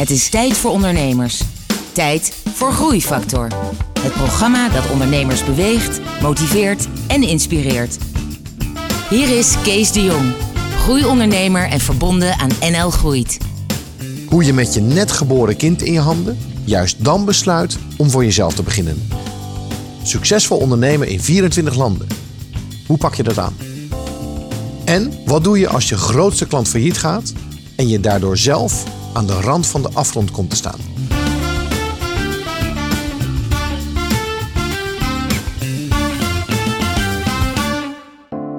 Het is tijd voor ondernemers. Tijd voor Groeifactor. Het programma dat ondernemers beweegt, motiveert en inspireert. Hier is Kees de Jong, groeiondernemer en verbonden aan NL Groeit. Hoe je met je net geboren kind in je handen juist dan besluit om voor jezelf te beginnen. Succesvol ondernemen in 24 landen. Hoe pak je dat aan? En wat doe je als je grootste klant failliet gaat en je daardoor zelf aan de rand van de afgrond komt te staan?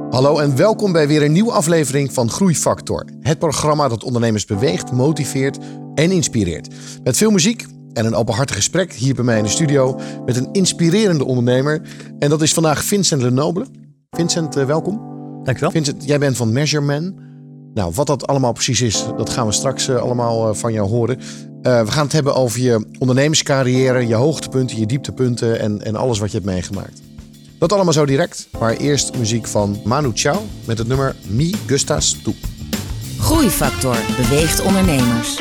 Hallo en welkom bij weer een nieuwe aflevering van Groeifactor. Het programma dat ondernemers beweegt, motiveert en inspireert. Met veel muziek en een openhartig gesprek hier bij mij in de studio met een inspirerende ondernemer. En dat is vandaag Vincent Lenoble. Vincent, uh, welkom. Dankjewel. Vincent, jij bent van Measureman. Nou, wat dat allemaal precies is, dat gaan we straks uh, allemaal uh, van jou horen. we gaan het hebben over je ondernemerscarrière, je hoogtepunten, je dieptepunten en, en alles wat je hebt meegemaakt. Dat allemaal zo direct, maar eerst muziek van Manu Chao met het nummer Mi Gustas Tu. Groeifactor beweegt ondernemers.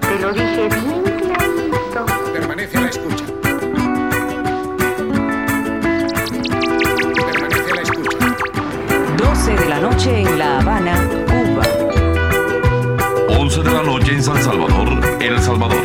Te lo dije bien noche en La Habana, Cuba. 11 de la noche en San Salvador, El Salvador.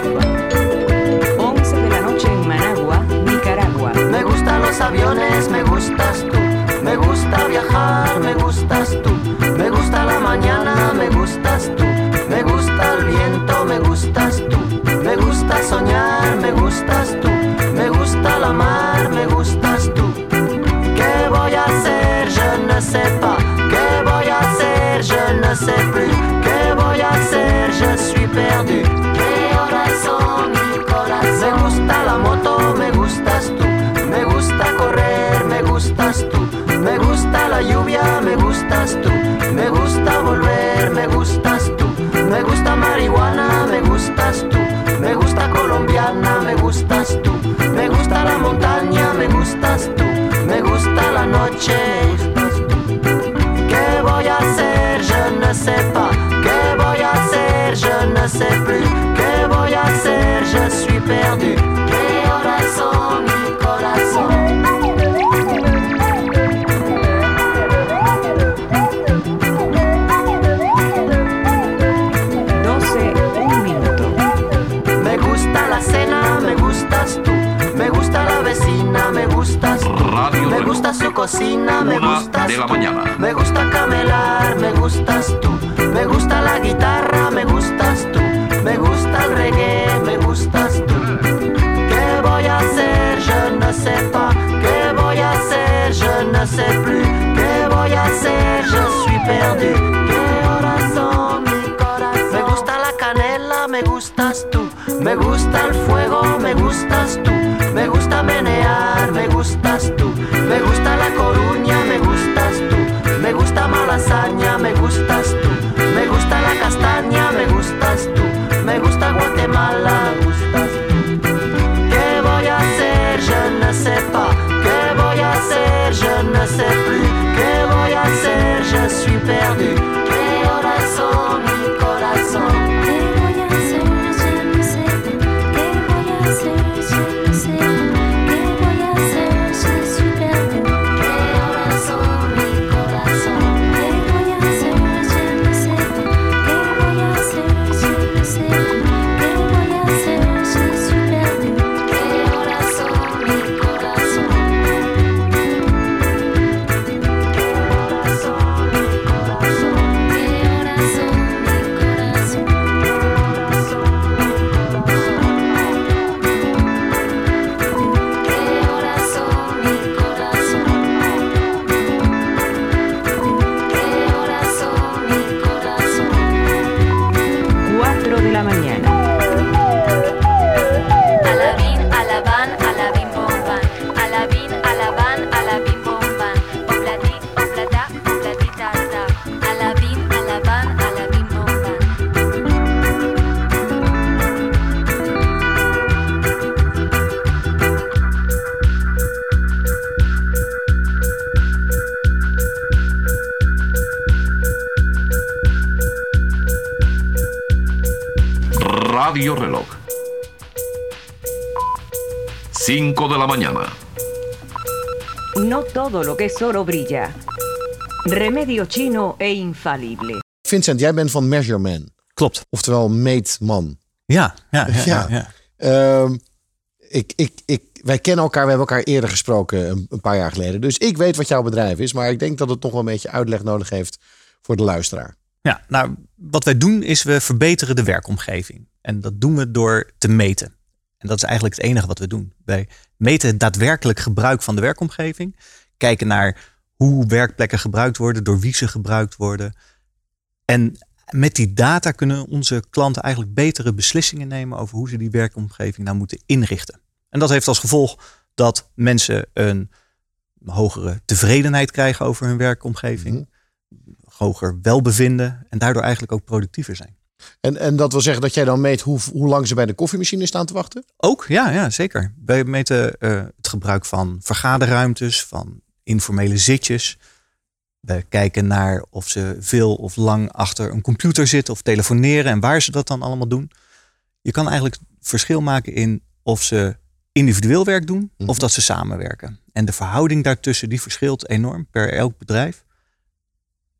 11 de la noche en Managua, Nicaragua. Me gustan los aviones, me gustas tú. Me gusta viajar, me gustas tú. Me gusta la mañana, me gustas tú. Me gusta el viento, me gustas tú. Me gusta soñar, me gustas tú. Me gusta la mar, me gustas gustas tú. Me gusta la montaña, me gustas tú. Me gusta la noche, cocina, me Una gustas de la tú. mañana. Me gusta camelar, me gustas tú. Me gusta la guitarra, me gustas tú. Me gusta el reggae, me gustas tú. ¿Qué voy a hacer? Je ne sais pas. ¿Qué voy a hacer? Je ne sais plus. ¿Qué voy a hacer? Je suis perdu. ¿Qué horas son mi corazón? Me gusta la canela, me gustas tú. Me gusta el fuego, me gustas tú. Radio Reloj. 5 de la mañana. No todo lo que es oro brilla. Remedio chino e infalible. Vincent, jij bent van Measureman. Klopt. Oftewel meetman. Ja, ja, ja. Ja. ja, ja. Ehm, ik, ik, ik, wij kennen elkaar, we hebben elkaar eerder gesproken een, een paar jaar geleden. Dus ik weet wat jouw bedrijf is. Maar ik denk dat het nog wel een beetje uitleg nodig heeft voor de luisteraar. Ja, nou, wat wij doen is we verbeteren de werkomgeving. En dat doen we door te meten. En dat is eigenlijk het enige wat we doen. Wij meten het daadwerkelijk gebruik van de werkomgeving. Kijken naar hoe werkplekken gebruikt worden, door wie ze gebruikt worden. En met die data kunnen onze klanten eigenlijk betere beslissingen nemen over hoe ze die werkomgeving nou moeten inrichten. En dat heeft als gevolg dat mensen een hogere tevredenheid krijgen over hun werkomgeving, hoger welbevinden en daardoor eigenlijk ook productiever zijn. En, en dat wil zeggen dat jij dan meet hoe, hoe lang ze bij de koffiemachine staan te wachten? Ook, ja, ja zeker. Wij meten eh, het gebruik van vergaderruimtes, van informele zitjes. We kijken naar of ze veel of lang achter een computer zitten of telefoneren en waar ze dat dan allemaal doen. Je kan eigenlijk verschil maken in of ze individueel werk doen of dat ze samenwerken. En de verhouding daartussen die verschilt enorm per elk bedrijf.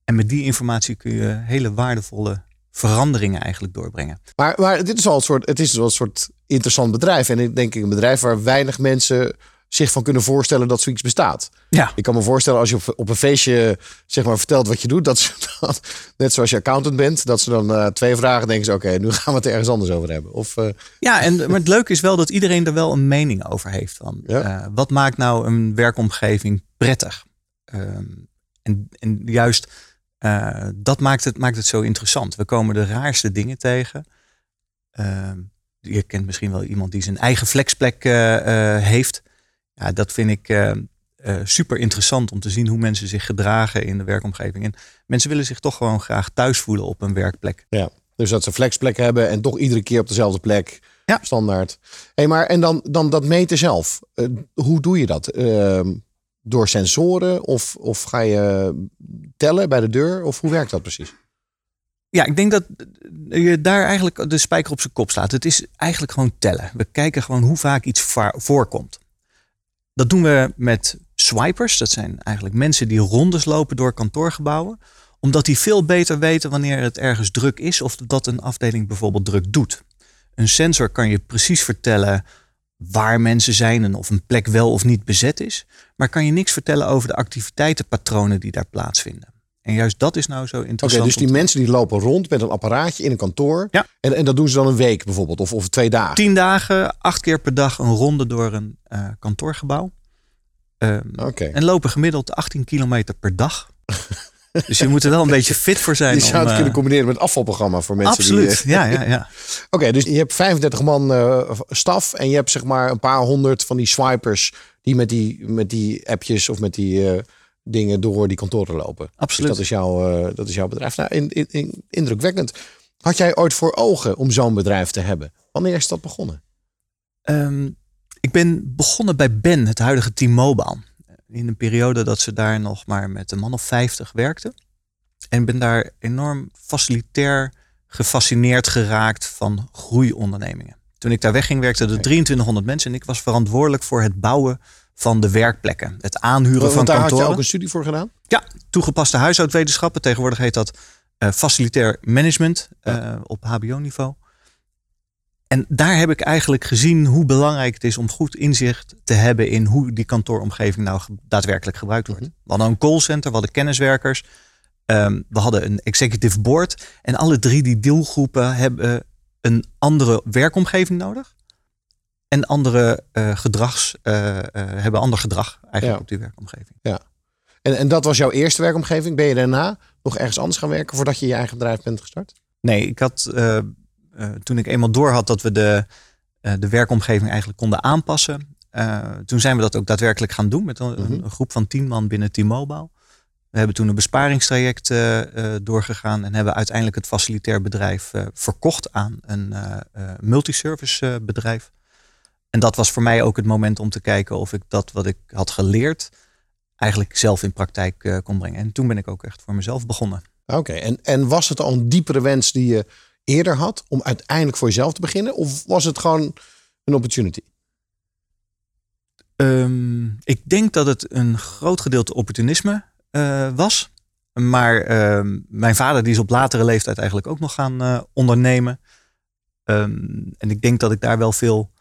En met die informatie kun je hele waardevolle veranderingen eigenlijk doorbrengen. Maar, maar dit is wel een soort, het is wel een soort interessant bedrijf. En ik denk een bedrijf waar weinig mensen zich van kunnen voorstellen dat zoiets bestaat. Ja, Ik kan me voorstellen als je op, op een feestje zeg maar vertelt wat je doet, dat ze dan, net zoals je accountant bent, dat ze dan eh, twee vragen denken oké, nu gaan we het ergens anders over hebben. Of eh, Ja, en, maar het leuke is wel dat iedereen er wel een mening over heeft. Van, Ja. eh, wat maakt nou een werkomgeving prettig? Ehm, en, en juist eh, dat maakt het, maakt het zo interessant. We komen de raarste dingen tegen. Ehm, je kent misschien wel iemand die zijn eigen flexplek eh, eh, heeft. Ja, dat vind ik eh, eh, super interessant om te zien hoe mensen zich gedragen in de werkomgeving. En mensen willen zich toch gewoon graag thuis voelen op een werkplek. ja, dus dat ze flexplek hebben en toch iedere keer op dezelfde plek. Ja. Standaard. Hey, maar en dan, dan dat meten zelf. Eh, hoe doe je dat? Ehm, door sensoren of, of ga je tellen bij de deur? Of hoe werkt dat precies? Ja, ik denk dat je daar eigenlijk de spijker op zijn kop slaat. Het is eigenlijk gewoon tellen. We kijken gewoon hoe vaak iets voorkomt. Dat doen we met swipers. Dat zijn eigenlijk mensen die rondes lopen door kantoorgebouwen. Omdat die veel beter weten wanneer het ergens druk is of dat een afdeling bijvoorbeeld druk doet. Een sensor kan je precies vertellen waar mensen zijn en of een plek wel of niet bezet is. Maar kan je niks vertellen over de activiteitenpatronen die daar plaatsvinden. En juist dat is nou zo Oké, interessant. dus om die mensen die lopen rond met een apparaatje in een kantoor. Ja. En, en dat doen ze dan een week bijvoorbeeld, of, of twee dagen. tien dagen, acht keer per dag een ronde door een eh, kantoorgebouw. Oké. En lopen gemiddeld 18 kilometer per dag. dus je moet er wel een beetje fit voor zijn. Je zou om, het eh, kunnen combineren met een afvalprogramma voor mensen Absoluut, die... ja, ja, ja. Oké, dus je hebt 35 man eh, staf en je hebt zeg maar een paar honderd van die swipers die met die, met die appjes of met die eh, dingen door die kantoren lopen. Absoluut. Dus dat is jouw, eh, dat is jouw bedrijf. Nou, in, in, in- indrukwekkend. Had jij ooit voor ogen om zo'n bedrijf te hebben? Wanneer is dat begonnen? Ehm, ik ben begonnen bij Ben, het huidige T-Mobile. In een periode dat ze daar nog maar met een man of 50 werkten. En ben daar enorm facilitair gefascineerd geraakt van groeiondernemingen. Toen ik daar wegging werkten er 2300 mensen en ik was verantwoordelijk voor het bouwen van de werkplekken. Het aanhuren Want van daar had je kantoren. ook een studie voor gedaan? Ja, toegepaste huishoudwetenschappen. Tegenwoordig heet dat eh, facilitair management eh, op HBO-niveau. En daar heb ik eigenlijk gezien hoe belangrijk het is om goed inzicht te hebben in hoe die kantooromgeving nou daadwerkelijk gebruikt wordt. We hadden een callcenter, we hadden kenniswerkers, ehm, we hadden een executive board. En alle drie die deelgroepen hebben een andere werkomgeving nodig. En andere eh, gedrags, eh, eh, hebben ander gedrag eigenlijk Ja. op die werkomgeving. En, en dat was jouw eerste werkomgeving. Ben je daarna nog ergens anders gaan werken voordat je je eigen bedrijf bent gestart? Nee, ik had toen ik eenmaal door had dat we de, eh, de werkomgeving eigenlijk konden aanpassen. eh, toen zijn we dat ook daadwerkelijk gaan doen met een, een groep van tien man binnen T-Mobile. We hebben toen een besparingstraject eh, eh, doorgegaan en hebben uiteindelijk het facilitair bedrijf eh, verkocht aan een eh, eh, multiservice eh, bedrijf. En dat was voor mij ook het moment om te kijken of ik dat wat ik had geleerd eigenlijk zelf in praktijk eh, kon brengen. En toen ben ik ook echt voor mezelf begonnen. Oké, en, en was het al een diepere wens die je eerder had om uiteindelijk voor jezelf te beginnen? Of was het gewoon een opportunity? Ehm, ik denk dat het een groot gedeelte opportunisme eh, was. Maar ehm, mijn vader die is op latere leeftijd eigenlijk ook nog gaan eh, ondernemen. Ehm, en ik denk dat ik daar wel veel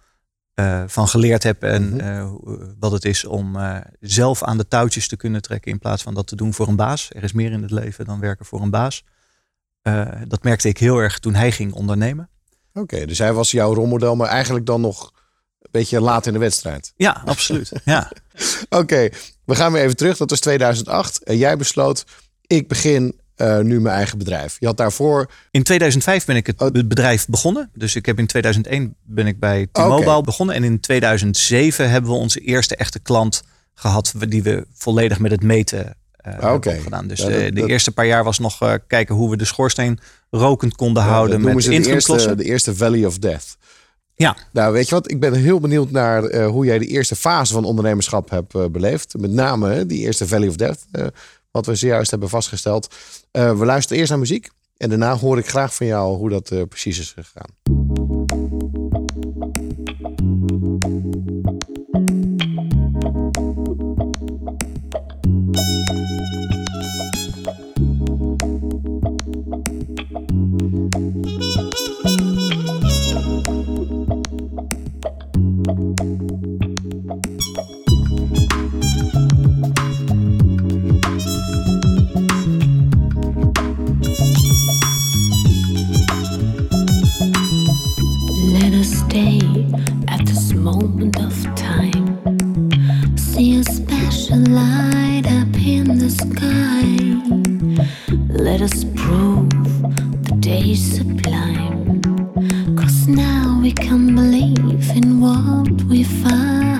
eh, van geleerd heb. En Mhm. wat het is om zelf aan de touwtjes te kunnen trekken. In plaats van dat te doen voor een baas. Er is meer in het leven dan werken voor een baas. Eh, dat merkte ik heel erg toen hij ging ondernemen. Oké, dus hij was jouw rolmodel, maar eigenlijk dan nog een beetje laat in de wedstrijd. Ja, absoluut. ja. Oké, we gaan weer even terug. Dat was 2008. En jij besloot, ik begin eh, nu mijn eigen bedrijf. Je had daarvoor... In 2005 ben ik het Oh. be- bedrijf begonnen. Dus ik heb in 2001 ben ik bij T-Mobile begonnen. En in 2007 hebben we onze eerste echte klant gehad. Die we volledig met het meten eh Oké. hebben gedaan. Dus Ja, eh, dat- de dat- eerste paar jaar was nog eh, kijken hoe we de schoorsteen rokend konden houden. met ze de eerste, de eerste Valley of Death. Ja, Nou, weet je wat? Ik ben heel benieuwd naar eh, hoe jij de eerste fase van ondernemerschap hebt eh, beleefd. Met name die eerste Valley of Death, eh, wat we zojuist hebben vastgesteld. Eh, we luisteren eerst naar muziek en daarna hoor ik graag van jou hoe dat eh, precies is gegaan. Sky. Let us prove the day's sublime. Cause now we can believe in what we find.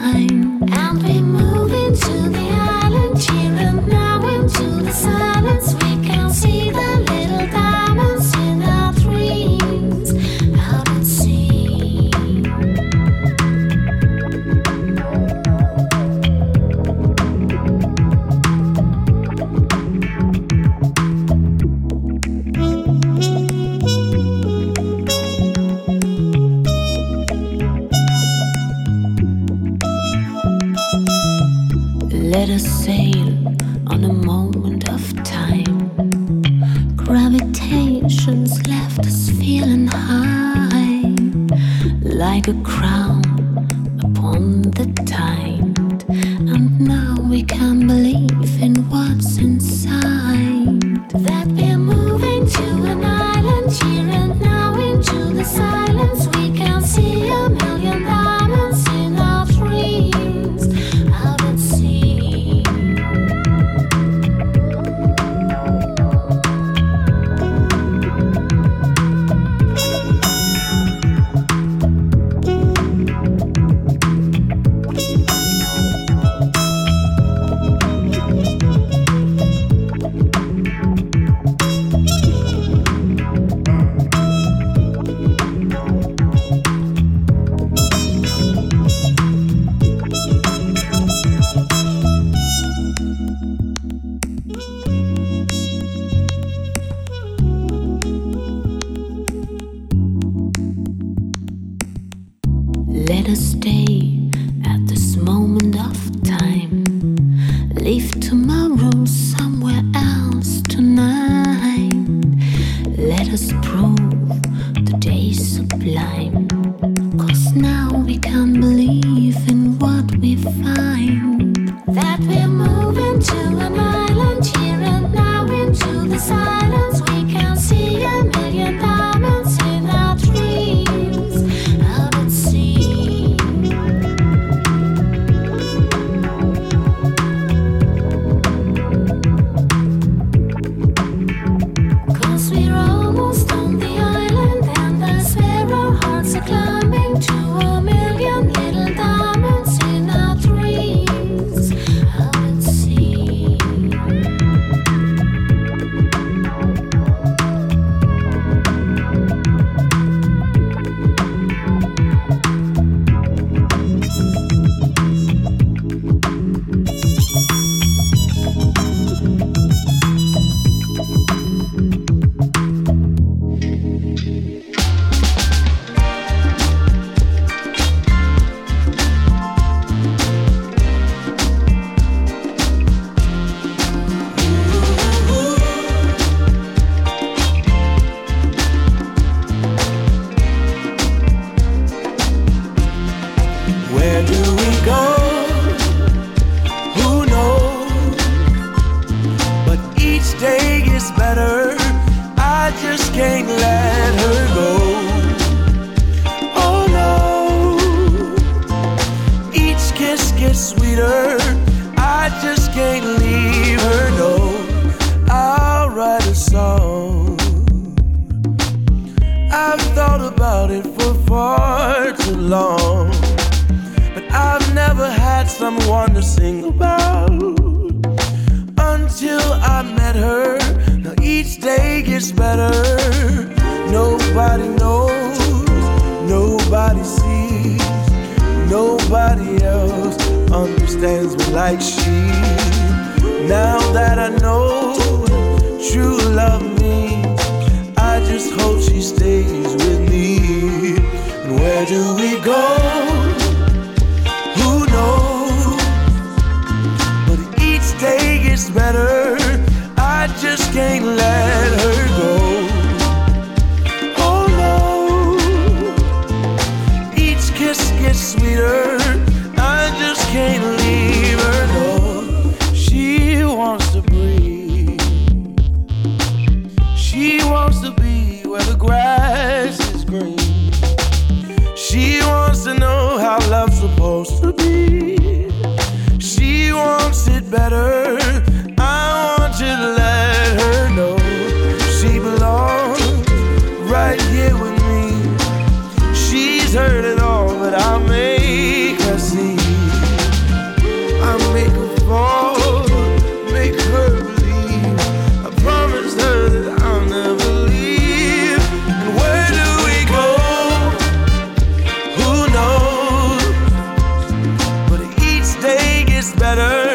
Better.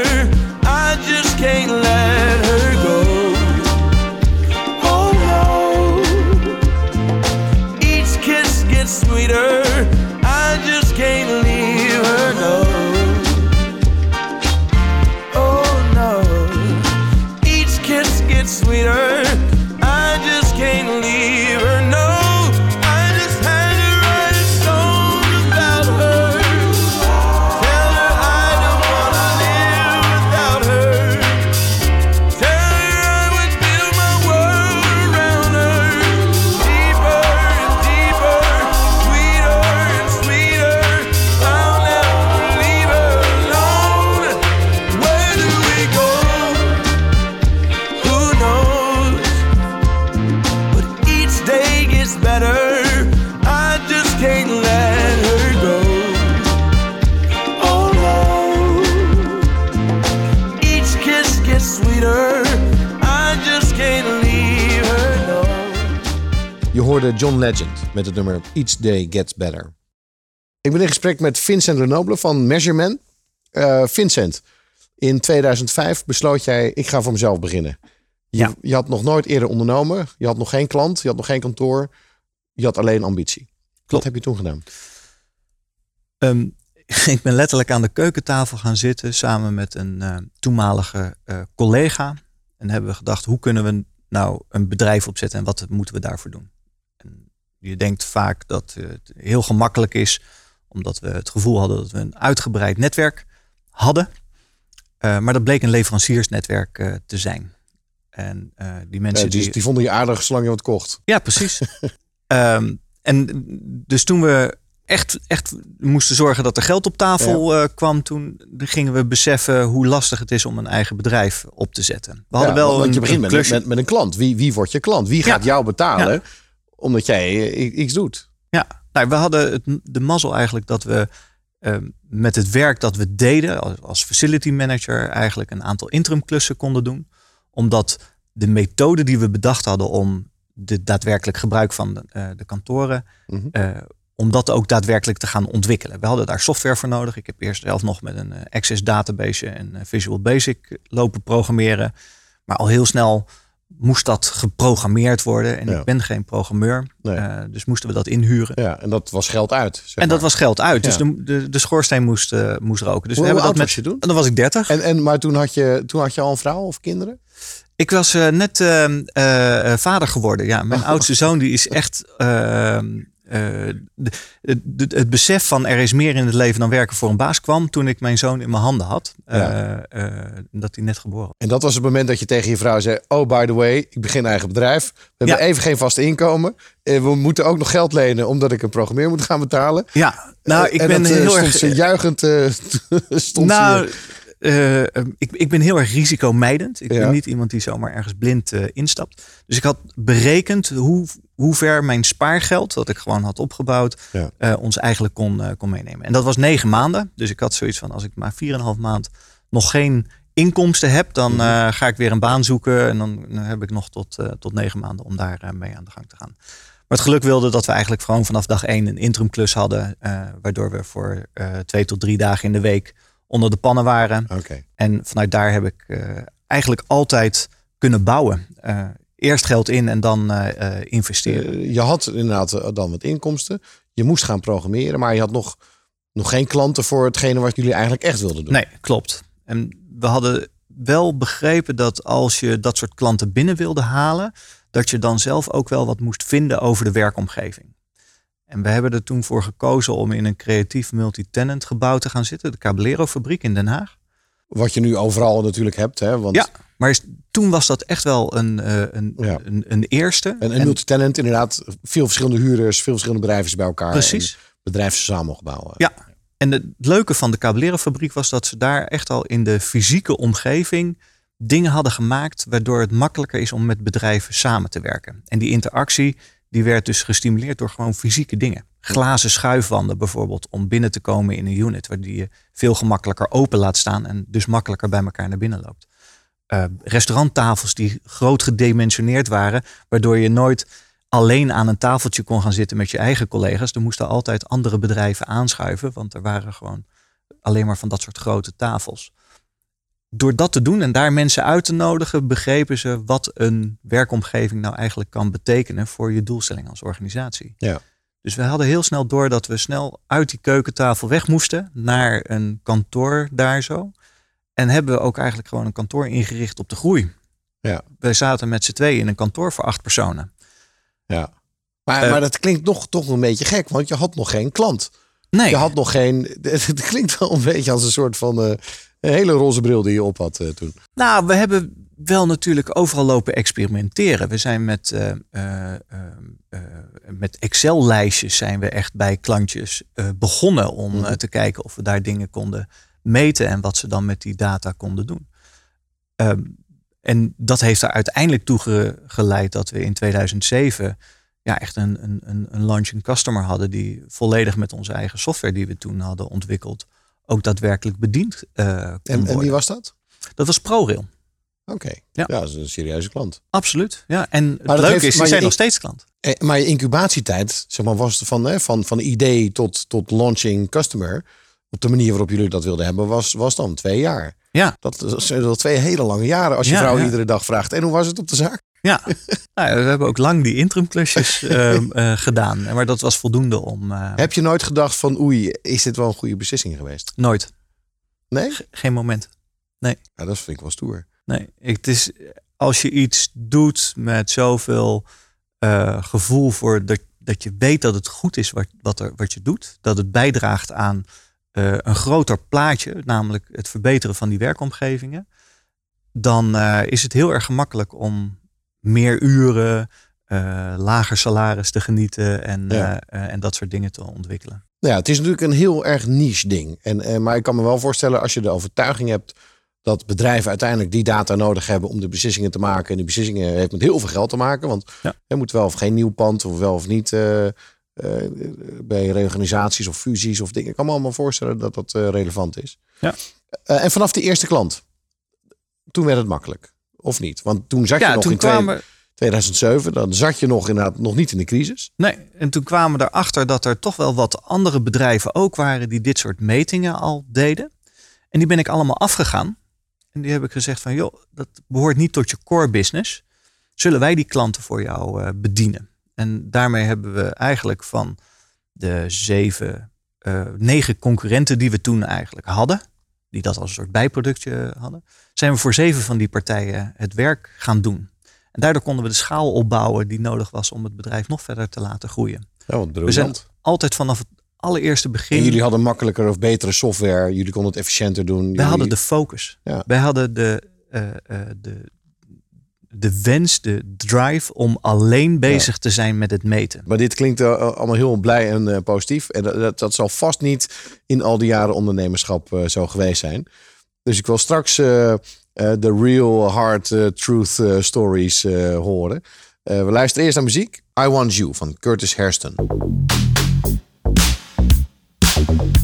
Met het nummer Each Day Gets Better. Ik ben in gesprek met Vincent Lenoble van Measurement. Eh, Vincent, in 2005 besloot jij, ik ga voor mezelf beginnen. Je, Ja. je had nog nooit eerder ondernomen. Je had nog geen klant, je had nog geen kantoor. Je had alleen ambitie. Wat heb je toen gedaan? Ehm, ik ben letterlijk aan de keukentafel gaan zitten samen met een eh, toenmalige eh, collega. En hebben we gedacht, hoe kunnen we nou een bedrijf opzetten en wat moeten we daarvoor doen? Je denkt vaak dat het heel gemakkelijk is, omdat we het gevoel hadden dat we een uitgebreid netwerk hadden. Eh, maar dat bleek een leveranciersnetwerk eh, te zijn. En eh, die mensen die, die vonden je aardig zolang je wat kocht. ja, precies. Ehm, en dus toen we echt, echt moesten zorgen dat er geld op tafel kwam, toen gingen we beseffen hoe lastig het is om een eigen bedrijf op te zetten. We hadden Ja, wel want een, je begint een met, met, met een klant. Wie, wie wordt je klant? Wie gaat jou betalen omdat jij eh, iets doet? Ja, nou, we hadden het, de mazzel eigenlijk dat we ehm, met het werk dat we deden als, als facility manager eigenlijk een aantal interim klussen konden doen. Omdat de methode die we bedacht hadden om de daadwerkelijk gebruik van de, eh, de kantoren, Mhm. eh, om dat ook daadwerkelijk te gaan ontwikkelen. We hadden daar software voor nodig. Ik heb eerst zelf nog met een Access database en Visual Basic lopen programmeren. Maar al heel snel moest dat geprogrammeerd worden. En Ja. ik ben geen programmeur. Nee. eh, dus moesten we dat inhuren. Ja, en dat was geld uit. zeg En dat maar. was geld uit. Dus de, de, de schoorsteen moest, eh, moest roken. Dus Hoe, we hebben dat met. je toen? En dan was ik 30. En, en, maar toen had, je, toen had je al een vrouw of kinderen? Ik was eh, net vader geworden. Ja, mijn oudste zoon die is echt de- de- het besef van er is meer in het leven dan werken voor een baas kwam toen ik mijn zoon in mijn handen had. Eh, Ja. eh, dat hij net geboren was. En dat was het moment dat je tegen je vrouw zei: Oh, by the way, ik begin eigen bedrijf. We hebben Ja. even geen vast inkomen. En we moeten ook nog geld lenen omdat ik een programmeer moet gaan betalen. Ja, nou, ik en ben dat, eh, heel erg. Ze juichend eh, stond nou, ze. eh, ik, ik ben heel erg risicomijdend. Ik Ja. ben niet iemand die zomaar ergens blind eh, instapt. Dus ik had berekend hoe, hoe ver mijn spaargeld, dat ik gewoon had opgebouwd, Ja. eh, ons eigenlijk kon, eh, kon meenemen. En dat was negen maanden. Dus ik had zoiets van, als ik maar 4,5 maand nog geen inkomsten heb, dan Mhm. eh, ga ik weer een baan zoeken. En dan, dan heb ik nog tot, tot negen maanden om daar mee aan de gang te gaan. Maar het geluk wilde dat we eigenlijk gewoon vanaf dag één een interimklus hadden. eh, waardoor we voor twee tot drie dagen in de week onder de pannen waren. En vanuit daar heb ik eigenlijk altijd kunnen bouwen. Eerst geld in en dan eh, eh, investeren. Eh, je had inderdaad dan wat inkomsten. Je moest gaan programmeren, maar je had nog, nog geen klanten voor hetgene wat jullie eigenlijk echt wilden doen. Nee, klopt. En we hadden wel begrepen dat als je dat soort klanten binnen wilde halen, dat je dan zelf ook wel wat moest vinden over de werkomgeving. En we hebben er toen voor gekozen om in een creatief multi-tenant gebouw te gaan zitten, de Caballero fabriek in Den Haag. Wat je nu overal natuurlijk hebt. Hè? Want Ja, maar is- toen was dat echt wel een, eh, een, Ja. een, een eerste. een, een En- multitenant inderdaad. Veel verschillende huurders, veel verschillende bedrijven bij elkaar. Precies. En bedrijven samen opbouwen. Ja, en het leuke van de Caballero fabriek was dat ze daar echt al in de fysieke omgeving dingen hadden gemaakt waardoor het makkelijker is om met bedrijven samen te werken. En die interactie die werd dus gestimuleerd door gewoon fysieke dingen. Glazen schuifwanden bijvoorbeeld om binnen te komen in een unit waar die je veel gemakkelijker open laat staan en dus makkelijker bij elkaar naar binnen loopt. Eh, restauranttafels die groot gedimensioneerd waren, waardoor je nooit alleen aan een tafeltje kon gaan zitten met je eigen collega's. Er moesten altijd andere bedrijven aanschuiven, want er waren gewoon alleen maar van dat soort grote tafels. Door dat te doen en daar mensen uit te nodigen, begrepen ze wat een werkomgeving nou eigenlijk kan betekenen voor je doelstelling als organisatie. Ja. Dus we hadden heel snel door dat we snel uit die keukentafel weg moesten naar een kantoor daar zo. En hebben we ook eigenlijk gewoon een kantoor ingericht op de groei. Ja. Wij zaten met z'n tweeën in een kantoor voor acht personen. Ja. Maar, Eh, maar dat klinkt nog, toch een beetje gek, want je had nog geen klant. Nee, Je had nog geen. Het klinkt wel een beetje als een soort van. eh, een hele roze bril die je op had eh, toen. Nou, we hebben wel natuurlijk overal lopen experimenteren. We zijn met, eh, eh, eh, met Excel-lijstjes zijn we echt bij klantjes begonnen om Mhm. te kijken of we daar dingen konden meten en wat ze dan met die data konden doen. Ehm, en dat heeft er uiteindelijk toe ge- geleid dat we in 2007 ja, echt een, een, een, launching customer hadden die volledig met onze eigen software die we toen hadden ontwikkeld ook daadwerkelijk bediend kon En, en worden. wie was dat? Dat was ProRail. Oké. Ja. Ja. dat is een serieuze klant. Absoluut. Ja. En het leuke heeft- is, ze zijn je- nog steeds klant. Eh, maar je incubatietijd, zeg maar, was van, hè, van, van idee tot, tot launching customer. Op de manier waarop jullie dat wilden hebben, was, was dan twee jaar. Ja. Dat zijn wel twee hele lange jaren als je Ja, vrouw ja. iedere dag vraagt. En hoe was het op de zaak? Ja. nou, we hebben ook lang die interimklusjes ehm, eh, gedaan. Maar dat was voldoende om... eh, Heb je nooit gedacht van oei, is dit wel een goede beslissing geweest? Nooit. Nee? Ge- geen moment. Ja, dat vind ik wel stoer. Nee. Het is, als je iets doet met zoveel eh, gevoel voor dat, dat je weet dat het goed is wat, wat, er, wat je doet. Dat het bijdraagt aan eh, een groter plaatje, namelijk het verbeteren van die werkomgevingen. Dan eh, is het heel erg gemakkelijk om meer uren, lager salaris te genieten en, Ja. en dat soort dingen te ontwikkelen. Nou ja, het is natuurlijk een heel erg niche ding. En, maar ik kan me wel voorstellen als je de overtuiging hebt dat bedrijven uiteindelijk die data nodig hebben om de beslissingen te maken. En die beslissingen heeft met heel veel geld te maken. Want Ja. er moet wel of geen nieuw pand of wel of niet eh, eh, bij reorganisaties of fusies of dingen. Ik kan me allemaal voorstellen dat dat eh, relevant is. Ja. En vanaf de eerste klant, toen werd het makkelijk. Of niet? Want toen zat je nog in twee- kwamen, 2007, dan zat je nog inderdaad nog niet in de crisis. Nee, en toen kwamen we erachter dat er toch wel wat andere bedrijven ook waren die dit soort metingen al deden. En die ben ik allemaal afgegaan. En die heb ik gezegd van, joh, dat behoort niet tot je core business. Zullen wij die klanten voor jou eh, bedienen? En daarmee hebben we eigenlijk van de zeven, eh, negen concurrenten die we toen eigenlijk hadden, die dat als een soort bijproductje hadden, zijn we voor zeven van die partijen het werk gaan doen. En daardoor konden we de schaal opbouwen die nodig was om het bedrijf nog verder te laten groeien. Oh, ja, we zijn altijd vanaf het allereerste begin. Jullie hadden makkelijker of betere software. Jullie konden het efficiënter doen. Jullie... Wij hadden de focus. Wij hadden de, eh, eh, de, de wens, de drive om alleen bezig te zijn met het meten. Maar dit klinkt eh, allemaal heel blij en positief. En dat, dat, dat, zal vast niet in al die jaren ondernemerschap zo geweest zijn. Dus ik wil straks de real hard truth stories horen. we luisteren eerst naar muziek. I Want You van Curtis Hairston. Thank you.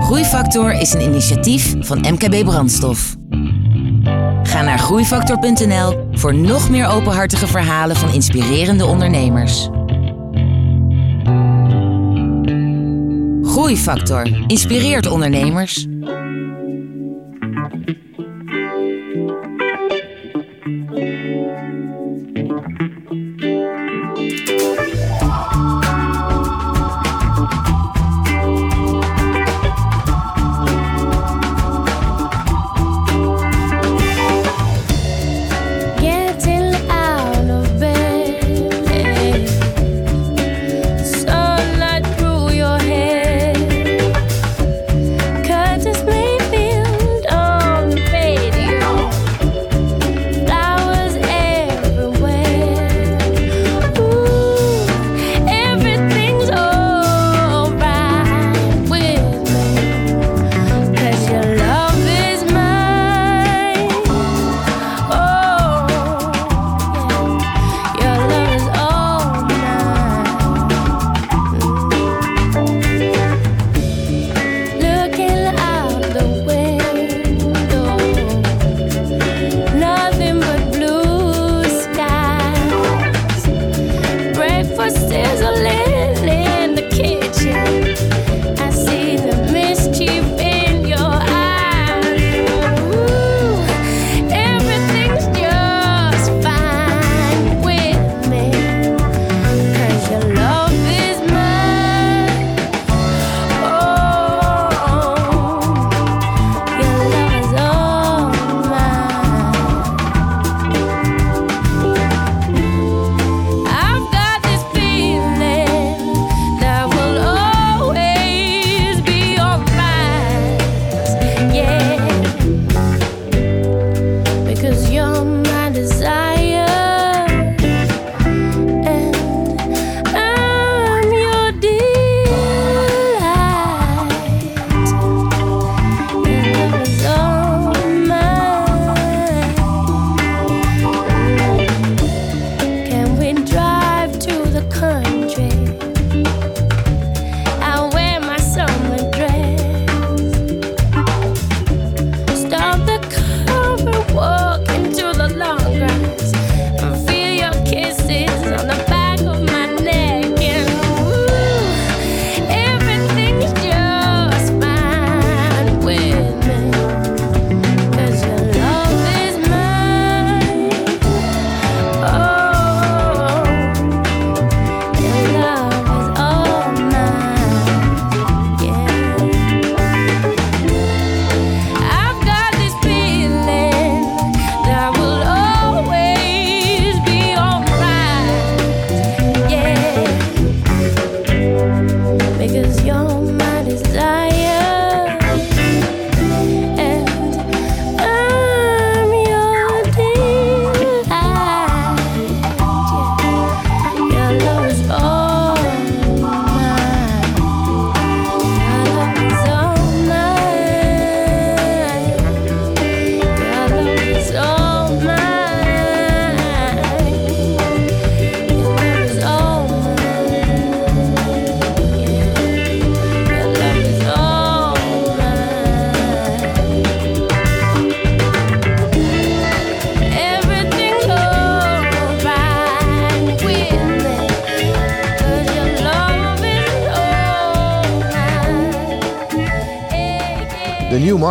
Groeifactor is een initiatief van MKB Brandstof. Ga naar groeifactor.nl voor nog meer openhartige verhalen van inspirerende ondernemers. Groeifactor inspireert ondernemers.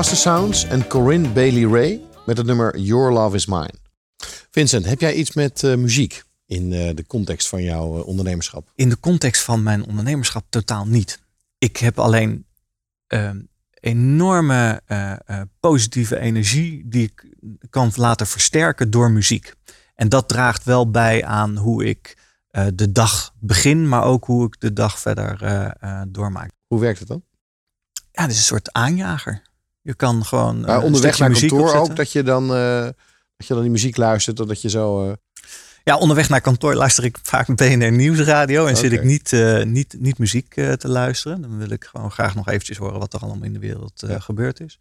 Master Sounds en Corinne Bailey Ray met het nummer Your Love Is Mine. Vincent, heb jij iets met eh, muziek in eh, de context van jouw eh, ondernemerschap? In de context van mijn ondernemerschap totaal niet. Ik heb alleen ehm, enorme positieve energie die ik kan laten versterken door muziek. En dat draagt wel bij aan hoe ik de dag begin, maar ook hoe ik de dag verder doormaak. Hoe werkt het dan? Ja, het is een soort aanjager. Je kan gewoon. Maar onderweg naar muziek kantoor opzetten. ook, dat je dan, eh, dat je dan die muziek luistert, totdat je zo... eh, Ja, onderweg naar kantoor luister ik vaak BNR Nieuwsradio. En zit ik niet, eh, niet, niet muziek te luisteren. Dan wil ik gewoon graag nog eventjes horen wat er allemaal in de wereld gebeurd is.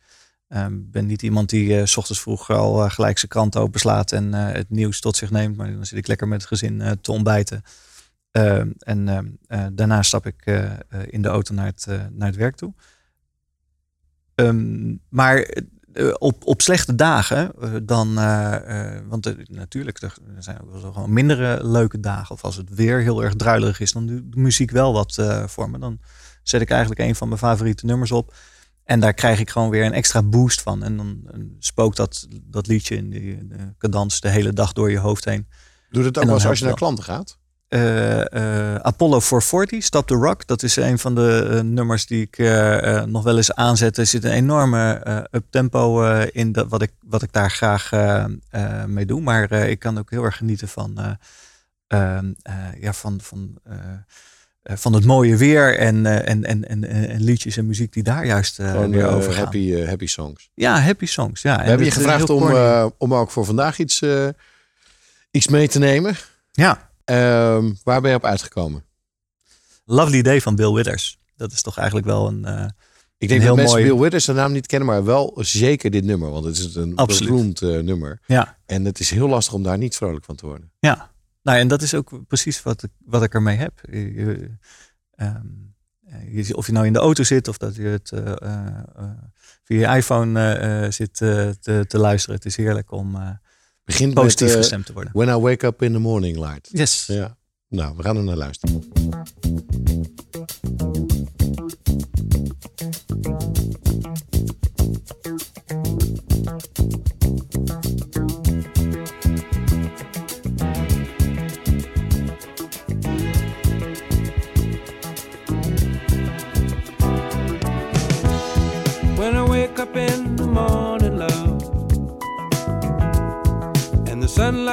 Ik ben niet iemand die s ochtends vroeg al gelijk zijn krant openslaat en het nieuws tot zich neemt. Maar dan zit ik lekker met het gezin te ontbijten. Eh, en eh, eh, daarna stap ik in de auto naar het, naar het werk toe. Ehm, maar eh, op, op slechte dagen, eh, dan, eh, want natuurlijk, er zijn ook wel gewoon mindere leuke dagen. Of als het weer heel erg druilerig is, dan doet de muziek wel wat voor me. Dan zet ik eigenlijk een van mijn favoriete nummers op. En daar krijg ik gewoon weer een extra boost van. En dan spookt dat, dat liedje in die de cadans de hele dag door je hoofd heen. Doe het ook wel eens als je naar klanten gaat? Eh, eh, Apollo 440, Stop the Rock. Dat is een van de eh, nummers die ik nog wel eens aanzet. Er zit een enorme uptempo in dat, wat, ik, wat ik daar graag mee doe. Maar ik kan ook heel erg genieten van, eh, ehm, eh, ja, van, van, van het mooie weer en, en, en, en, en liedjes en muziek die daar juist Gewoon weer over gaan. happy, happy songs. Ja, happy songs. Ja. We hebben je gevraagd om, om ook voor vandaag iets, iets mee te nemen. Ja. Ehm, waar ben je op uitgekomen? Lovely Day van Bill Withers. Dat is toch eigenlijk wel een. eh, Ik denk dat heel mensen mooi. Bill Withers de naam niet kennen, maar wel zeker dit nummer. Want het is een beroemd eh, nummer. Ja. En het is heel lastig om daar niet vrolijk van te worden. Ja, nou en dat is ook precies wat ik, wat ik ermee heb. Je, ehm, eh, je- of je nou in de auto zit of dat je het via je iPhone zit te, te luisteren. Het is heerlijk om Begint positief met, eh, gestemd te worden. When I Wake Up in the Morning Light. Yes. Ja. Nou, we gaan er naar luisteren.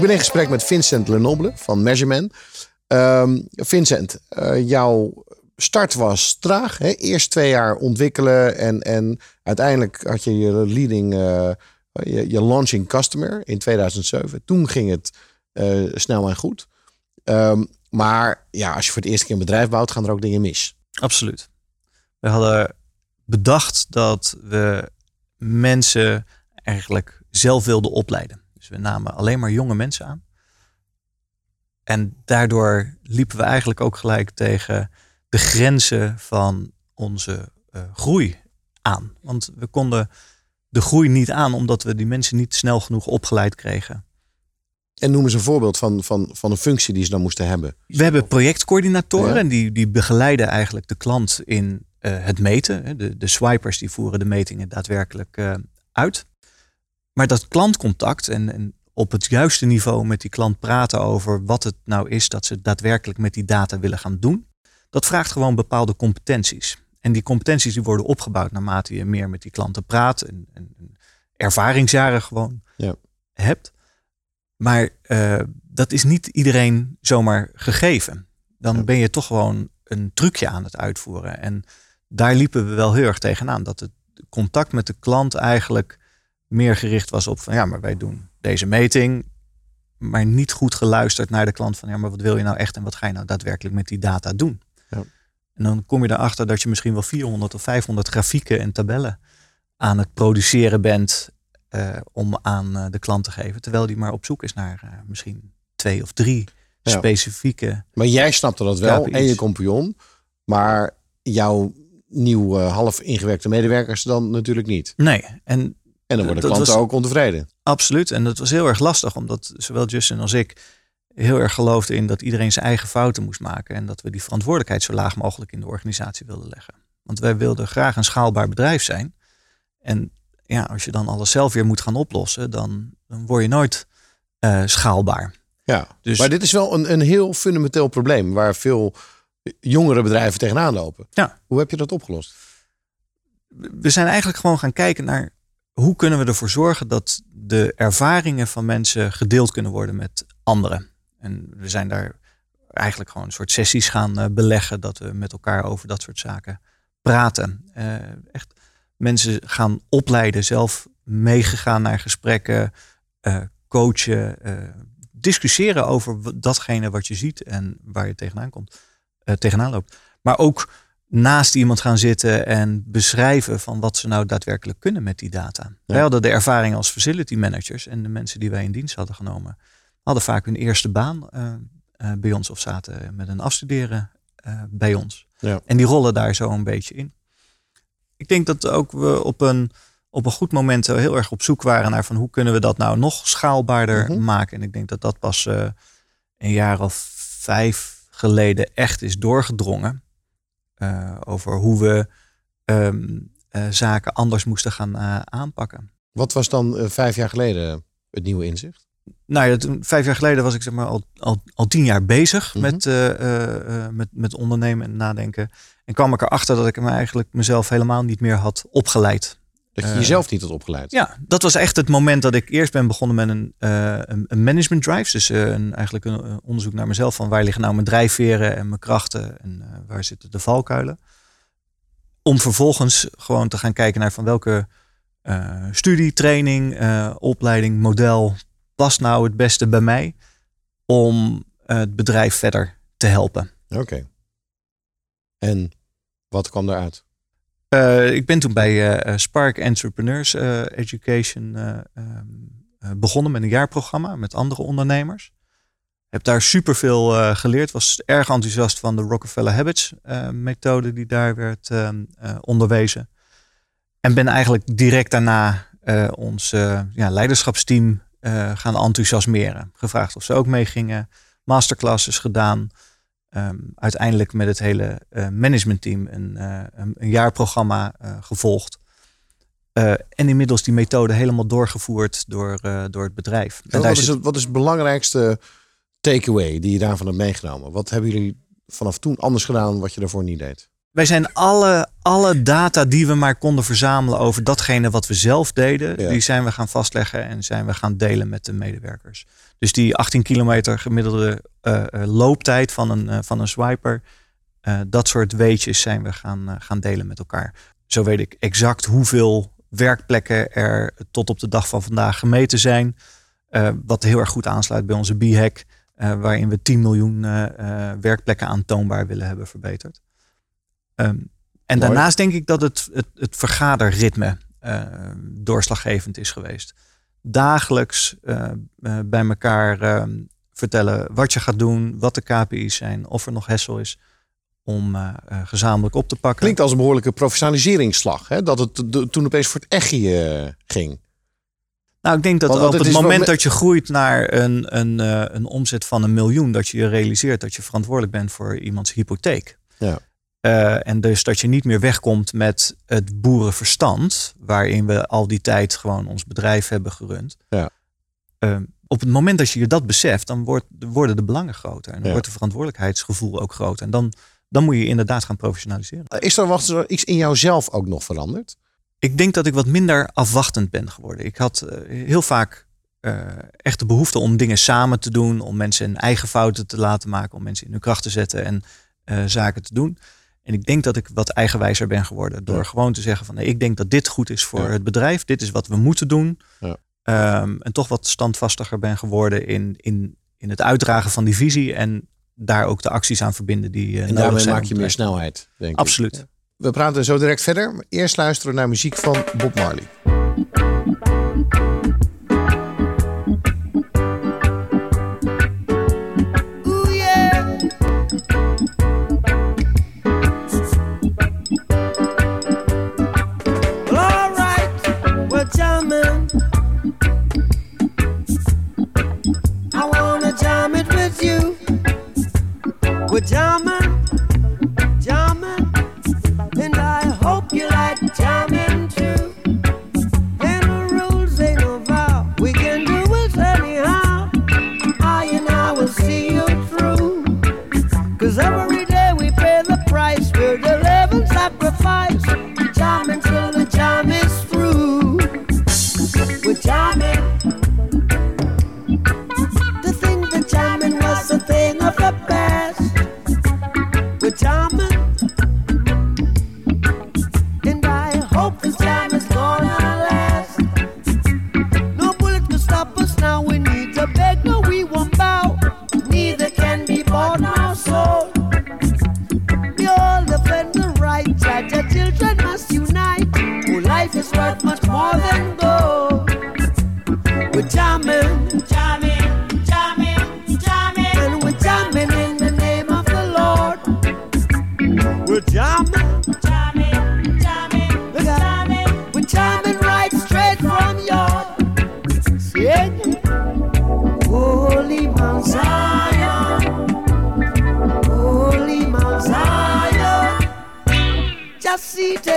Ik ben in gesprek met Vincent Lenoble van Measurement. Ehm, Vincent, eh, jouw start was traag. Hè? Eerst twee jaar ontwikkelen en, en uiteindelijk had je je leading, eh, je, je launching customer in 2007. Toen ging het eh, snel en goed. Ehm, maar ja, als je voor het eerste keer een bedrijf bouwt, gaan er ook dingen mis. Absoluut. We hadden bedacht dat we mensen eigenlijk zelf wilden opleiden. We namen alleen maar jonge mensen aan. En daardoor liepen we eigenlijk ook gelijk tegen de grenzen van onze eh, groei aan. Want we konden de groei niet aan omdat we die mensen niet snel genoeg opgeleid kregen. En noem eens een voorbeeld van, van, van een functie die ze dan moesten hebben. We hebben projectcoördinatoren Ja. en die, die begeleiden eigenlijk de klant in eh, het meten. De, de swipers die voeren de metingen daadwerkelijk eh, uit. Maar dat klantcontact en, en op het juiste niveau met die klant praten over wat het nou is dat ze daadwerkelijk met die data willen gaan doen. Dat vraagt gewoon bepaalde competenties. En die competenties die worden opgebouwd naarmate je meer met die klanten praat en, en, en ervaringsjaren gewoon Ja. hebt. Maar eh, dat is niet iedereen zomaar gegeven. Dan ben je toch gewoon een trucje aan het uitvoeren. En daar liepen we wel heel erg tegenaan. Dat het contact met de klant eigenlijk meer gericht was op van ja, maar wij doen deze meting. Maar niet goed geluisterd naar de klant van ja, maar wat wil je nou echt en wat ga je nou daadwerkelijk met die data doen? Ja. En dan kom je erachter dat je misschien wel 400 of 500 grafieken en tabellen aan het produceren bent eh, om aan eh, de klant te geven. Terwijl die maar op zoek is naar eh, misschien twee of drie Ja. specifieke. Maar jij snapte dat wel KPI's. en je compagnon. Maar jouw nieuw half ingewerkte medewerkers dan natuurlijk niet. Nee, en En dan worden Dat klanten was- ook ontevreden. Absoluut. En dat was heel erg lastig, omdat zowel Justin als ik heel erg geloofden in dat iedereen zijn eigen fouten moest maken. En dat we die verantwoordelijkheid zo laag mogelijk in de organisatie wilden leggen. Want wij wilden graag een schaalbaar bedrijf zijn. En ja, als je dan alles zelf weer moet gaan oplossen, dan, dan word je nooit eh, schaalbaar. Ja, Dus- maar dit is wel een, een heel fundamenteel probleem waar veel jongere bedrijven tegenaan lopen. Ja. Hoe heb je dat opgelost? we zijn eigenlijk gewoon gaan kijken naar hoe kunnen we ervoor zorgen dat de ervaringen van mensen gedeeld kunnen worden met anderen. En we zijn daar eigenlijk gewoon een soort sessies gaan eh, beleggen dat we met elkaar over dat soort zaken praten. Eh, echt mensen gaan opleiden, zelf meegegaan naar gesprekken, eh, coachen, discussiëren over datgene wat je ziet en waar je tegenaan komt, tegenaan loopt. Maar ook naast iemand gaan zitten en beschrijven van wat ze nou daadwerkelijk kunnen met die data. Wij hadden de ervaring als facility managers en de mensen die wij in dienst hadden genomen, hadden vaak hun eerste baan eh, eh, bij ons of zaten met een afstuderen eh, bij ons. Ja. En die rollen daar zo een beetje in. Ik denk dat ook we op een, op een goed moment heel erg op zoek waren naar van hoe kunnen we dat nou nog schaalbaarder Mhm. maken. En ik denk dat dat pas een jaar of vijf geleden echt is doorgedrongen. Eh, over hoe we ehm, eh, zaken anders moesten gaan eh, aanpakken. Wat was dan vijf jaar geleden het nieuwe inzicht? Nou ja, toen, vijf jaar geleden was ik zeg maar al, al, al tien jaar bezig Mhm. met, met, met ondernemen en nadenken. En kwam ik erachter dat ik me eigenlijk mezelf helemaal niet meer had opgeleid. Dat je Eh, jezelf niet had opgeleid. Ja, dat was echt het moment dat ik eerst ben begonnen met een, eh, een, een management drive. Dus eh, een, eigenlijk een, onderzoek naar mezelf van waar liggen nou mijn drijfveren en mijn krachten en waar zitten de valkuilen. Om vervolgens gewoon te gaan kijken naar van welke eh, studie, training, opleiding, model past nou het beste bij mij om het bedrijf verder te helpen. Oké. En wat kwam daaruit? Eh, ik ben toen bij eh, Spark Entrepreneurs eh, Education eh, ehm, eh, begonnen met een jaarprogramma met andere ondernemers. Heb daar superveel eh geleerd. Was erg enthousiast van de Rockefeller Habits eh, methode die daar werd ehm, eh, onderwezen. En ben eigenlijk direct daarna eh, ons eh, ja, leiderschapsteam eh, gaan enthousiasmeren. Gevraagd of ze ook meegingen. Masterclasses gedaan. Ehm, uiteindelijk met het hele eh, managementteam een, eh, een, een jaarprogramma eh, gevolgd. En inmiddels die methode helemaal doorgevoerd door, door het bedrijf. En Wat, is het, wat is het belangrijkste takeaway die je daarvan hebt meegenomen? Wat hebben jullie vanaf toen anders gedaan wat je daarvoor niet deed? Wij zijn alle, alle data die we maar konden verzamelen over datgene wat we zelf deden, Ja. die zijn we gaan vastleggen en zijn we gaan delen met de medewerkers. Dus die 18 kilometer gemiddelde eh, eh, looptijd van een, eh, van een swiper, dat soort weetjes zijn we gaan, gaan delen met elkaar. Zo weet ik exact hoeveel werkplekken er tot op de dag van vandaag gemeten zijn. wat heel erg goed aansluit bij onze B-hack, waarin we 10 miljoen werkplekken aantoonbaar willen hebben verbeterd. Ehm, en Mooi. daarnaast denk ik dat het, het, het vergaderritme doorslaggevend is geweest. Dagelijks eh, eh, bij elkaar ehm, vertellen wat je gaat doen, wat de KPI's zijn, of er nog hessel is om eh, gezamenlijk op te pakken. Klinkt als een behoorlijke professionaliseringsslag. Hè? Dat het de- toen opeens voor het echtje ging. Nou, ik denk dat Want- op het moment me- dat je groeit naar een, een, een omzet van een miljoen, dat je je realiseert dat je verantwoordelijk bent voor iemands hypotheek. Ja. Eh, en dus dat je niet meer wegkomt met het boerenverstand, waarin we al die tijd gewoon ons bedrijf hebben gerund. Ja. Eh, op het moment dat je je dat beseft, dan wordt, worden de belangen groter. En dan Ja. wordt de verantwoordelijkheidsgevoel ook groter. En dan, dan moet je inderdaad gaan professionaliseren. Is er, was er iets in jouzelf ook nog veranderd? Ik denk dat ik wat minder afwachtend ben geworden. Ik had eh, heel vaak eh, echt de behoefte om dingen samen te doen, om mensen hun eigen fouten te laten maken, om mensen in hun kracht te zetten en eh, zaken te doen. En ik denk dat ik wat eigenwijzer ben geworden. Door gewoon te zeggen van nee, ik denk dat dit goed is voor Ja. het bedrijf. Dit is wat we moeten doen. Ja. Ehm, en toch wat standvastiger ben geworden in, in, in het uitdragen van die visie. En daar ook de acties aan verbinden die eh, En daarmee maak je meer snelheid, denk ik. Absoluut. We praten zo direct verder. Eerst luisteren naar muziek van Bob Marley. towards you, which i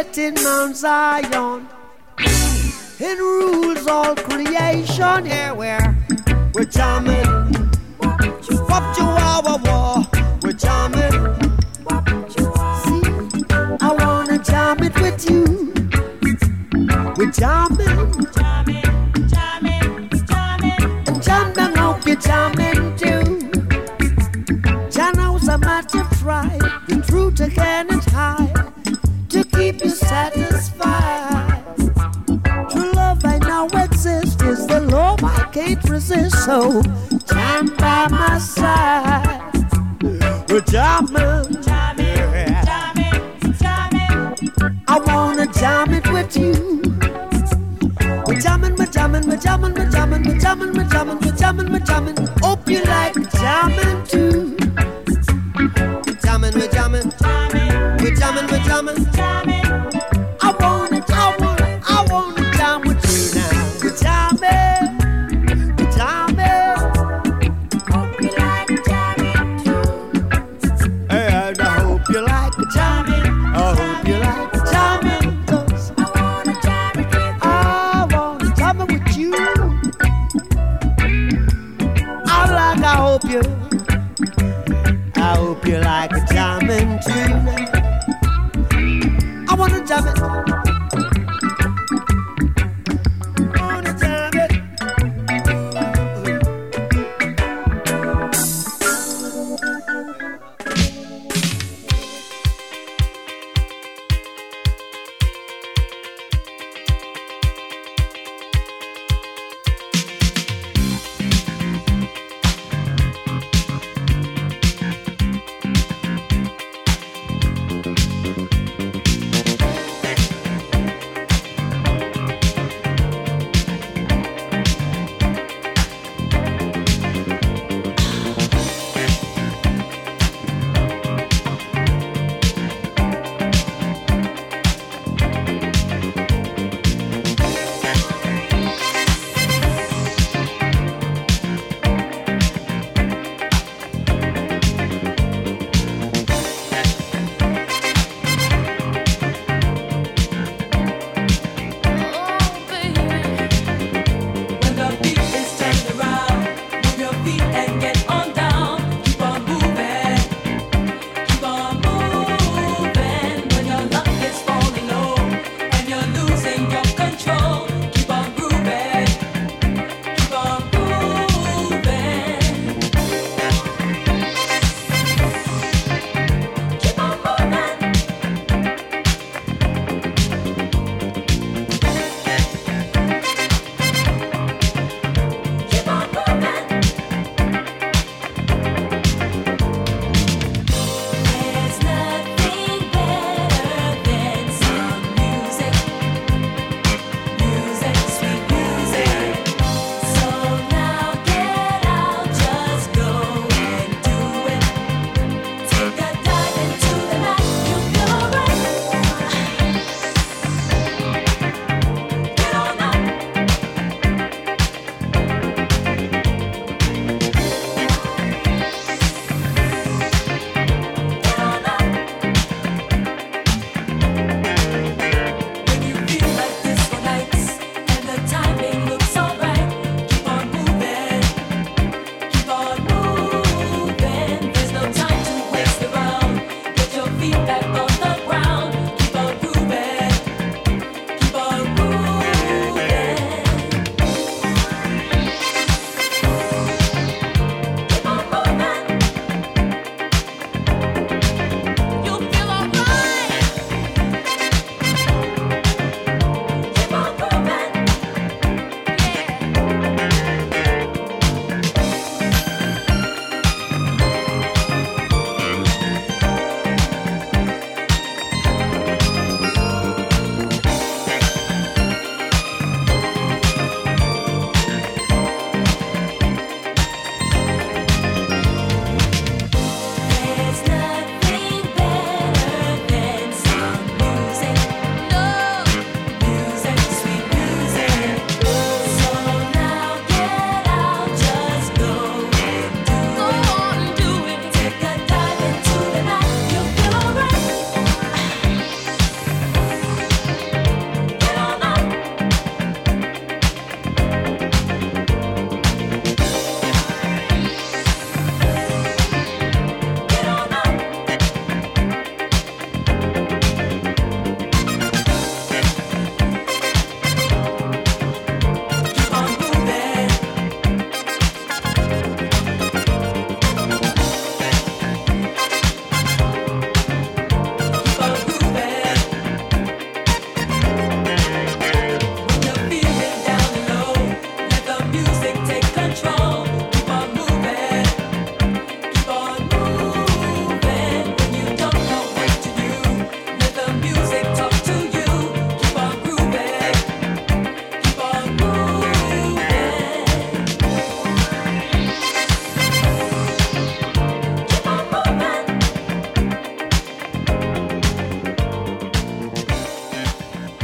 seated in Mount Zion, and rules all creation. Here we're we're jamming, wop chihuahua war, we're jamming. See, I wanna jam it with you. We're jamming, jamming, jamming, jamming. And jam down, hope you're jamming too. Jah knows how much you try, the truth I cannot hide, to keep you satisfied. True love I know exists, is the love I can't resist. So jam by my side. We're jamming, jamming, jamming, jamming. I wanna jam it with you. We're jamming, we're jamming, we're jamming, we're jamming, we're jamming, we're jamming, we're jamming, we're jamming. Hope you like jamming too.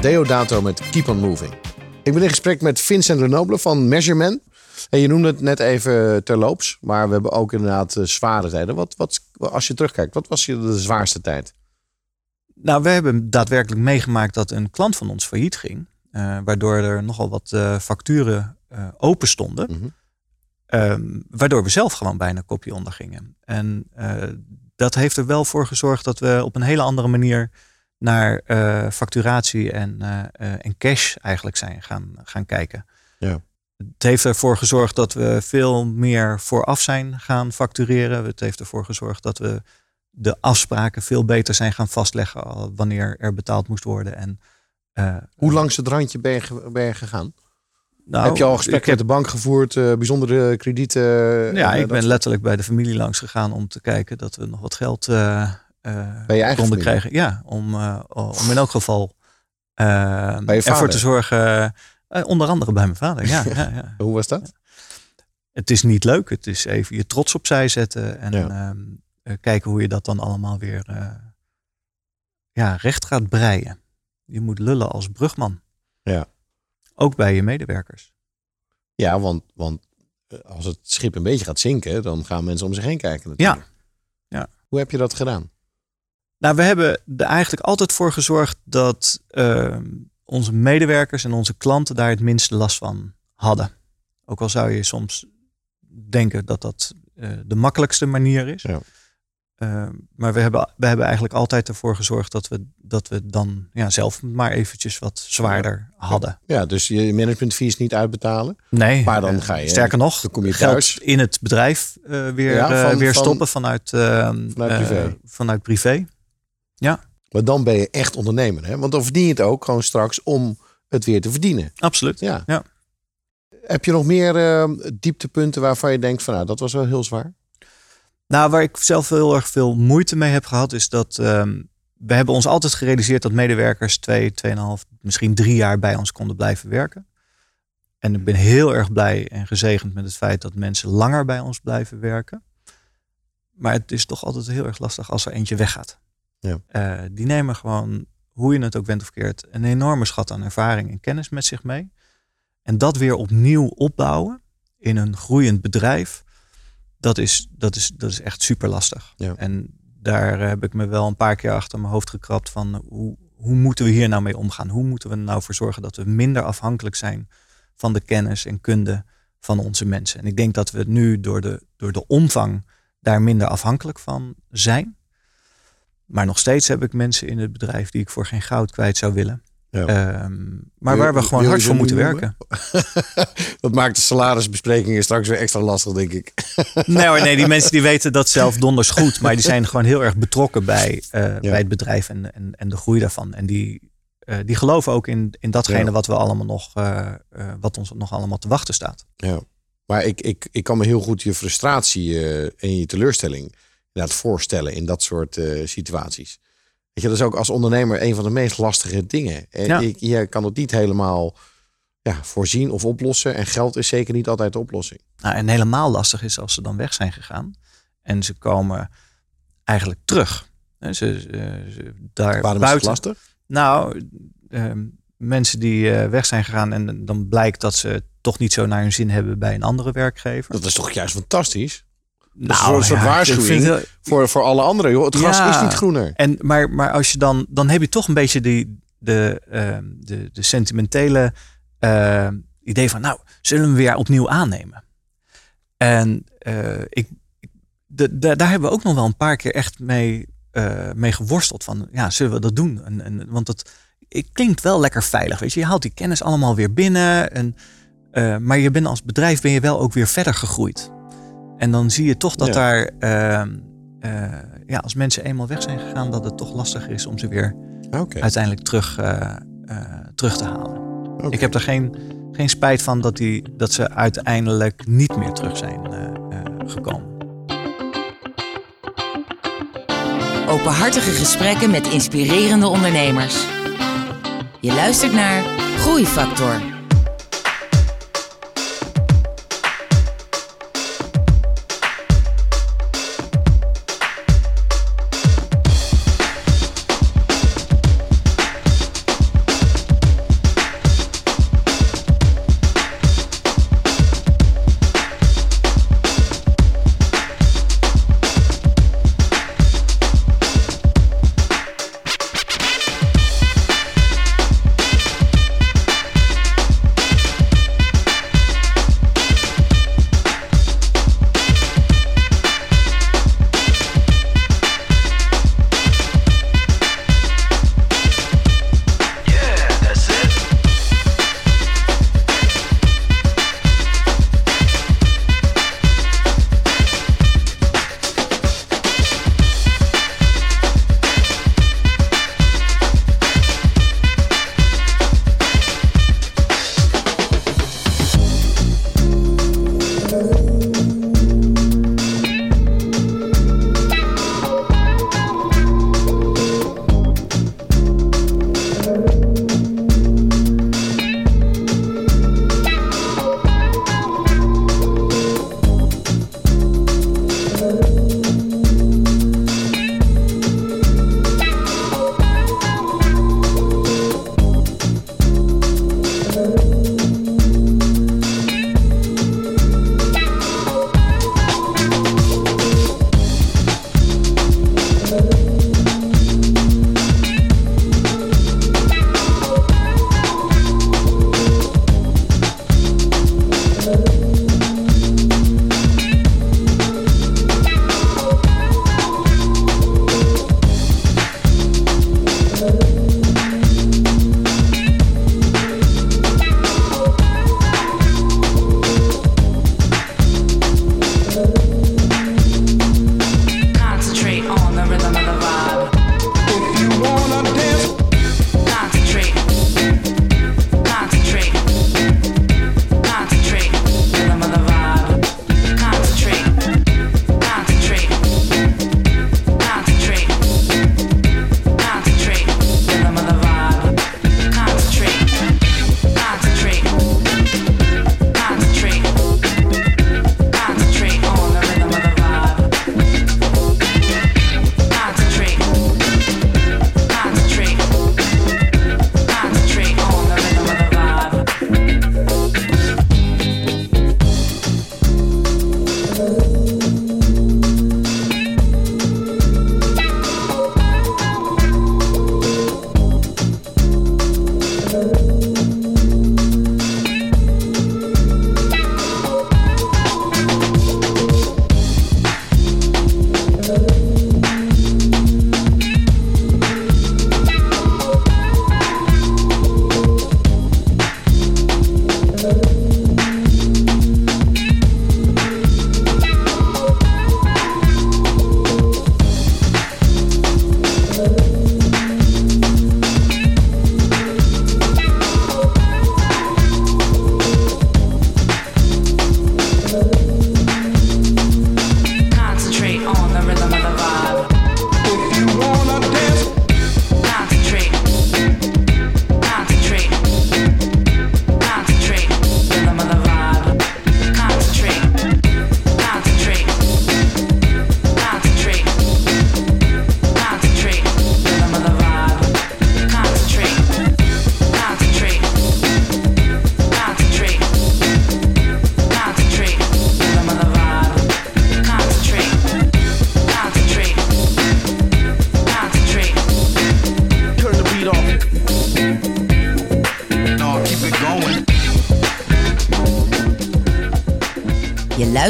Deodato met Keep on Moving. Ik ben in gesprek met Vincent Lenoble van Measurement. En je noemde het net even terloops, maar we hebben ook inderdaad eh, zware tijden. Wat, wat, als je terugkijkt, wat was je de zwaarste tijd? Nou, we hebben daadwerkelijk meegemaakt dat een klant van ons failliet ging. eh, waardoor er nogal wat eh, facturen open stonden. Mhm. Ehm, waardoor we zelf gewoon bijna kopje onder gingen. En dat heeft er wel voor gezorgd dat we op een hele andere manier naar eh, facturatie en, eh, en cash eigenlijk zijn gaan, gaan kijken. Ja. Het heeft ervoor gezorgd dat we veel meer vooraf zijn gaan factureren. Het heeft ervoor gezorgd dat we de afspraken veel beter zijn gaan vastleggen wanneer er betaald moest worden. En, eh, Hoe langs het randje ben je, ben je gegaan? nou, heb je al gesprekken met de bank gevoerd, bijzondere kredieten? Ja, ik ben letterlijk bij de familie langs gegaan om te kijken dat we nog wat geld Bij je eigen konden krijgen. Ja, om, eh, om in elk geval eh, ervoor te zorgen. eh, onder andere bij mijn vader. Ja, ja, ja. Hoe was dat? Het is niet leuk. Het is even je trots opzij zetten en Ja. ehm, eh, kijken hoe je dat dan allemaal weer eh, ja, recht gaat breien. Je moet lullen als brugman. Ja. Ook bij je medewerkers. Ja, want, want eh, als het schip een beetje gaat zinken, dan gaan mensen om zich heen kijken natuurlijk. Ja. Hoe heb je dat gedaan? Nou, we hebben er eigenlijk altijd voor gezorgd dat ehm, onze medewerkers en onze klanten daar het minste last van hadden. Ook al zou je soms denken dat dat eh, de makkelijkste manier is. Ja. Ehm, maar we hebben, we hebben eigenlijk altijd ervoor gezorgd dat we, dat we dan ja, zelf maar eventjes wat zwaarder hadden. Ja, dus je managementfees niet uitbetalen. Nee, Maar dan eh, ga je- Sterker nog, dan kom je geld thuis. in het bedrijf eh, weer, Ja, van- weer van- stoppen vanuit, ehm, Vanuit privé. vanuit privé. Ja, Maar dan ben je echt ondernemer. Hè? Want dan verdien je het ook gewoon straks om het weer te verdienen. absoluut. Ja. Ja. Heb je nog meer eh, dieptepunten waarvan je denkt van nou, dat was wel heel zwaar? Nou, waar ik zelf heel erg veel moeite mee heb gehad, is dat ehm, we hebben ons altijd gerealiseerd dat medewerkers twee, tweeënhalf, misschien drie jaar bij ons konden blijven werken. En ik ben heel erg blij en gezegend met het feit dat mensen langer bij ons blijven werken. Maar het is toch altijd heel erg lastig als er eentje weggaat. Ja. Eh, die nemen gewoon, hoe je het ook bent of keert, een enorme schat aan ervaring en kennis met zich mee. En dat weer opnieuw opbouwen in een groeiend bedrijf, dat is, dat is, dat is echt super lastig. Ja. En daar heb ik me wel een paar keer achter mijn hoofd gekrapt van hoe, hoe moeten we hier nou mee omgaan? Hoe moeten we er nou voor zorgen dat we minder afhankelijk zijn van de kennis en kunde van onze mensen? En ik denk dat we nu door de, door de omvang daar minder afhankelijk van zijn. Maar nog steeds heb ik mensen in het bedrijf die ik voor geen goud kwijt zou willen. Ja. Ehm, maar Wil- waar we gewoon hard voor moeten werken. dat maakt de salarisbesprekingen straks weer extra lastig, denk ik. Nee hoor, nee, die mensen die weten dat zelf donders goed. Maar die zijn gewoon heel erg betrokken bij, eh, bij het bedrijf en, en, en de groei daarvan. En die, eh, die geloven ook in, in datgene Ja. wat we allemaal nog, eh, wat ons nog allemaal te wachten staat. Ja. Maar ik, ik, ik kan me heel goed je frustratie en je teleurstelling voorstellen in dat soort eh, situaties. Weet je, dat is ook als ondernemer een van de meest lastige dingen. En Ja. je kan het niet helemaal ja, voorzien of oplossen. En geld is zeker niet altijd de oplossing. Nou, en helemaal lastig is als ze dan weg zijn gegaan. En ze komen eigenlijk terug. Hè, Ze, ze, ze- daar Waarom is het buiten, lastig? Nou, ehm, mensen die eh, weg zijn gegaan en dan blijkt dat ze toch niet zo naar hun zin hebben bij een andere werkgever. Dat is toch juist fantastisch? Nou, een soort ja, waarschuwing voor, voor alle anderen. Joh. Het gras Ja. is niet groener. En, maar, maar als je dan, dan heb je toch een beetje die, de, ehm, de, de sentimentele ehm, idee van, nou, zullen we weer opnieuw aannemen? En eh, ik, ik- de, de- daar hebben we ook nog wel een paar keer echt mee, eh, mee geworsteld van, ja, zullen we dat doen? En, en, want het, het klinkt wel lekker veilig, weet je. Je haalt die kennis allemaal weer binnen. En, eh, maar je bent als bedrijf ben je wel ook weer verder gegroeid. En dan zie je toch dat Ja. daar, ehm, eh, ja, als mensen eenmaal weg zijn gegaan, dat het toch lastiger is om ze weer Oké. uiteindelijk terug, eh, eh, terug te halen. Ik heb er geen, geen spijt van dat, die, dat ze uiteindelijk niet meer terug zijn eh, eh, gekomen. Openhartige gesprekken met inspirerende ondernemers. Je luistert naar Groeifactor.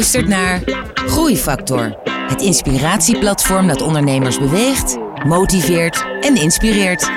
Luistert naar Groeifactor. Het inspiratieplatform dat ondernemers beweegt, motiveert en inspireert.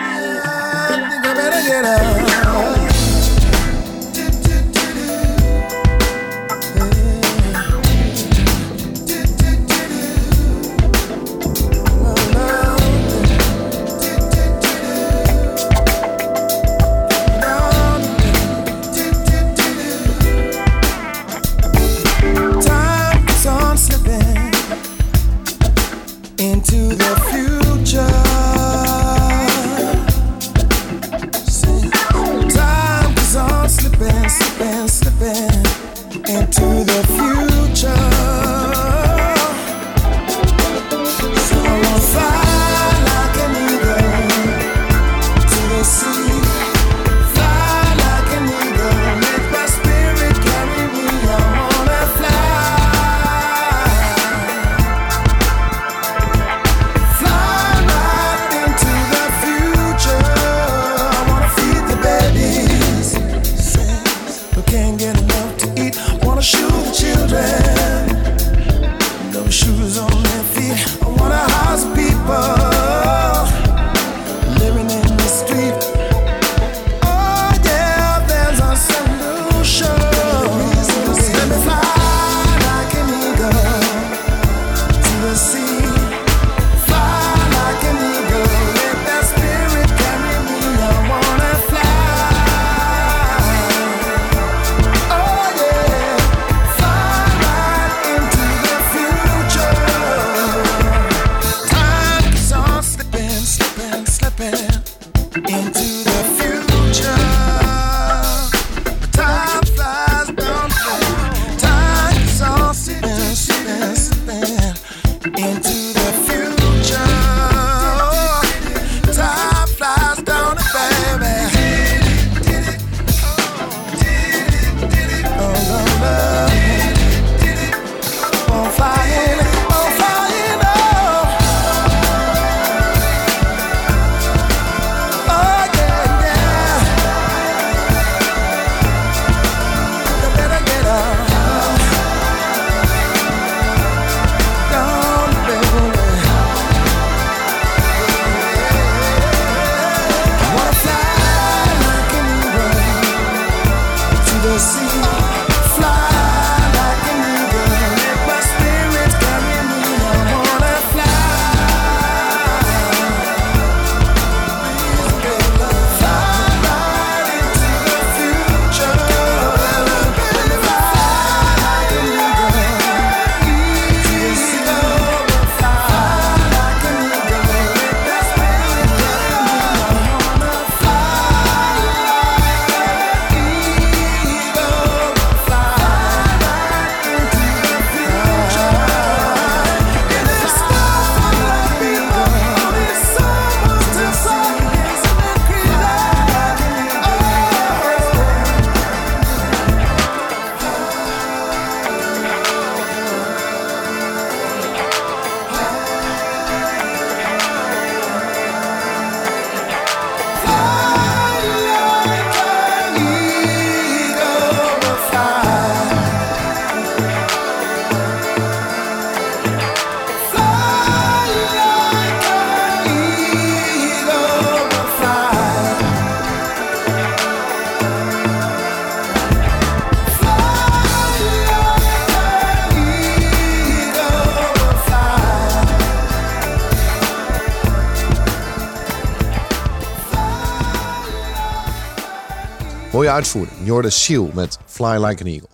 Uitvoering. Jorde Seal met Fly Like an Eagle.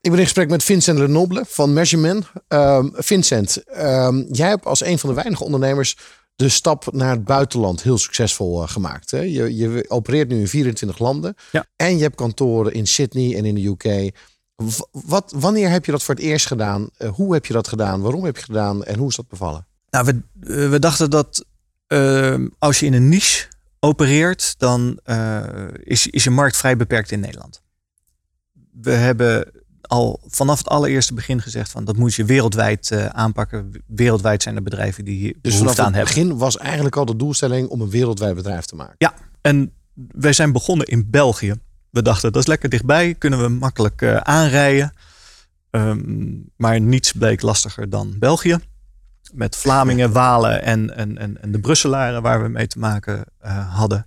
Ik ben in gesprek met Vincent Lenoble van Measurement. Ehm, Vincent, ehm, jij hebt als een van de weinige ondernemers de stap naar het buitenland heel succesvol eh, gemaakt. Hè? Je, je opereert nu in 24 landen. Ja. En je hebt kantoren in Sydney en in de UK. W- Wat, wanneer heb je dat voor het eerst gedaan? Eh, hoe heb je dat gedaan? Waarom heb je gedaan? En hoe is dat bevallen? Nou, we, eh, we dachten dat eh, als je in een niche opereert, dan eh, is, is je markt vrij beperkt in Nederland. We hebben al vanaf het allereerste begin gezegd van dat moet je wereldwijd eh, aanpakken. Wereldwijd zijn er bedrijven die hier Dus vanaf behoefte het aan hebben. begin was eigenlijk al de doelstelling om een wereldwijd bedrijf te maken. Ja, en wij zijn begonnen in België. We dachten dat is lekker dichtbij, kunnen we makkelijk eh, aanrijden. Ehm, maar niets bleek lastiger dan België. Met Vlamingen, Walen en, en, en, en de Brusselaren waar we mee te maken eh, hadden.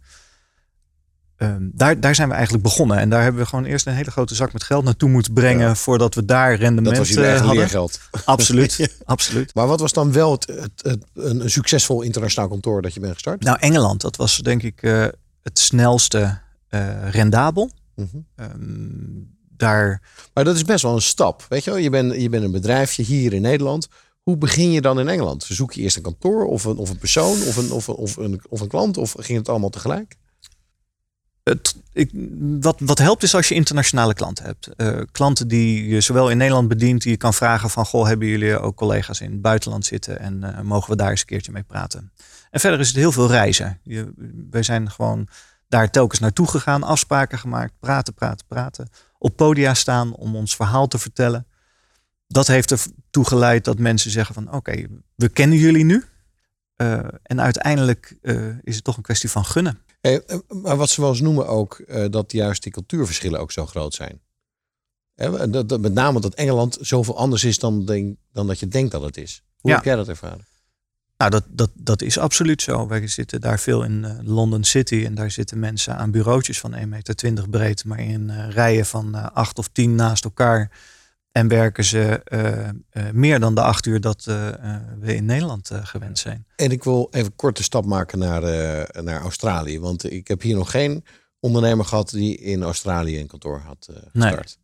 Ehm, daar, daar zijn we eigenlijk begonnen. En daar hebben we gewoon eerst een hele grote zak met geld naartoe moeten brengen. Voordat we daar rendement Dat was jullie eh, hadden. leergeld. Absoluut, absoluut. Maar wat was dan wel het, het, het- een, succesvol internationaal kantoor dat je bent gestart? Nou, Engeland, dat was denk ik eh, het snelste rendabel. Mhm. Ehm, daar, Maar dat is best wel een stap. Weet je wel, je bent, je bent een bedrijfje hier in Nederland. Hoe begin je dan in Engeland? Zoek je eerst een kantoor of een, of een persoon of een, of, een, of, een, of een klant? Of ging het allemaal tegelijk? het, ik, wat, wat helpt is als je internationale klanten hebt. Eh, klanten die je zowel in Nederland bedient, die je kan vragen van... Goh, hebben jullie ook collega's in het buitenland zitten en eh, mogen we daar eens een keertje mee praten? En verder is het heel veel reizen. Je, wij zijn gewoon daar telkens naartoe gegaan, afspraken gemaakt, praten, praten, praten. Op podia staan om ons verhaal te vertellen. Dat heeft ertoe geleid dat mensen zeggen van oké, we kennen jullie nu. Eh, en uiteindelijk eh, is het toch een kwestie van gunnen. Hey, eh, maar wat ze wel eens noemen ook, dat juist die cultuurverschillen ook zo groot zijn. Dat, dat, met name dat Engeland zoveel anders is dan, denk, dan dat je denkt dat het is. Hoe Ja. heb jij dat ervaren? Nou, dat, dat, dat is absoluut zo. Wij zitten daar veel in London City en daar zitten mensen aan bureautjes van 1,20 meter breed, maar in rijen van acht of tien naast elkaar. En werken ze eh, eh, meer dan de acht uur dat eh, we in Nederland gewend zijn. En ik wil even een korte stap maken naar, naar Australië. Want ik heb hier nog geen ondernemer gehad die in Australië een kantoor had eh Nee. gestart.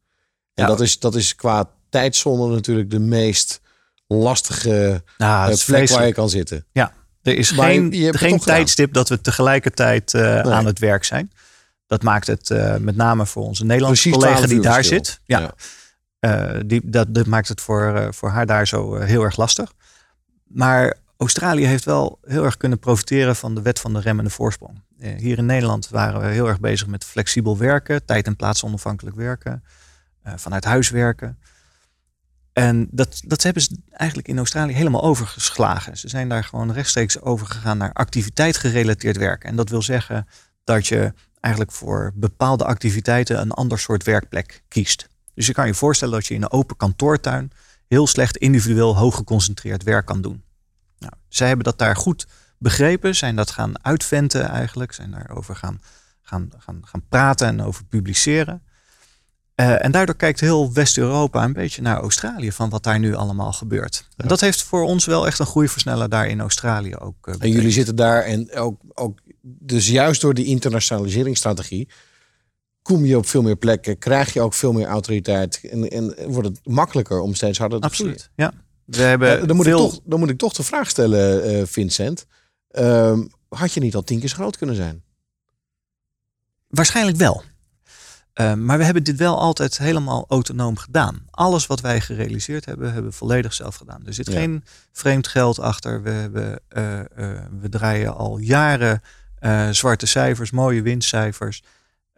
En Ja. dat, is, dat is qua tijdzone natuurlijk de meest lastige Nou, plek waar je kan zitten. Ja, er is Maar geen, je- je geen gedaan. tijdstip dat we tegelijkertijd aan het werk zijn. Dat maakt het met name voor onze Nederlandse Precies collega 12 die daar zit. Ja. Eh, die, dat, dat maakt het voor, eh, voor haar daar zo eh, heel erg lastig. Maar Australië heeft wel heel erg kunnen profiteren van de wet van de remmende voorsprong. Hier in Nederland waren we heel erg bezig met flexibel werken, tijd en plaats onafhankelijk werken, vanuit huis werken. En dat, dat hebben ze eigenlijk in Australië helemaal overgeslagen. Ze zijn daar gewoon rechtstreeks overgegaan naar activiteit gerelateerd werken. En dat wil zeggen dat je eigenlijk voor bepaalde activiteiten een ander soort werkplek kiest. Dus je kan je voorstellen dat je in een open kantoortuin heel slecht individueel hoog geconcentreerd werk kan doen. Nou, zij hebben dat daar goed begrepen, zijn dat gaan uitventen eigenlijk, zijn daarover gaan, gaan, gaan, gaan praten en over publiceren. Eh, en daardoor kijkt heel West-Europa een beetje naar Australië van wat daar nu allemaal gebeurt. En dat heeft voor ons wel echt een groeiversneller daar in Australië ook. eh, En jullie zitten daar en ook, ook dus juist door die internationaliseringsstrategie kom je op veel meer plekken, krijg je ook veel meer autoriteit en, en wordt het makkelijker om steeds harder te Absoluut, ja. We hebben dan, moet veel- ik toch, dan moet ik toch de vraag stellen, eh, Vincent. Ehm, had je niet al tien keer zo groot kunnen zijn? Waarschijnlijk wel. Eh, maar we hebben dit wel altijd helemaal autonoom gedaan. Alles wat wij gerealiseerd hebben, hebben we volledig zelf gedaan. Er zit Ja. geen vreemd geld achter. We, hebben, eh, eh, we draaien al jaren zwarte cijfers, mooie winstcijfers.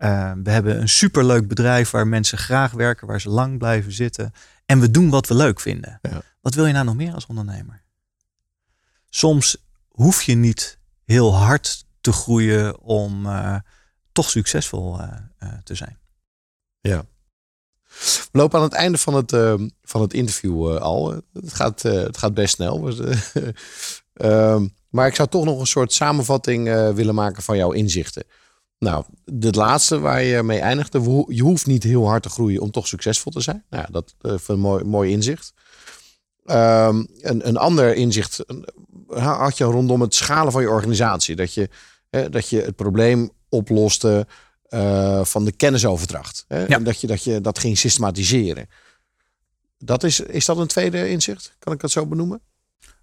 Eh, we hebben een superleuk bedrijf waar mensen graag werken, waar ze lang blijven zitten. En we doen wat we leuk vinden. Wat wil je nou nog meer als ondernemer? Soms hoef je niet heel hard te groeien om eh, toch succesvol eh, eh, te zijn. Ja. We lopen aan het einde van het, ehm, van het interview al. Het gaat, het gaat best snel. Ehm, maar ik zou toch nog een soort samenvatting willen maken van jouw inzichten. Nou, het laatste waar je mee eindigde. Je hoeft niet heel hard te groeien om toch succesvol te zijn. Nou, ja, dat is een mooi, mooi inzicht. Ehm, een, een ander inzicht had je rondom het schalen van je organisatie. Dat je, hè, dat je het probleem oploste eh, van de kennisoverdracht. Hè? En dat je, dat je dat ging systematiseren. Dat is, is dat een tweede inzicht? Kan ik dat zo benoemen?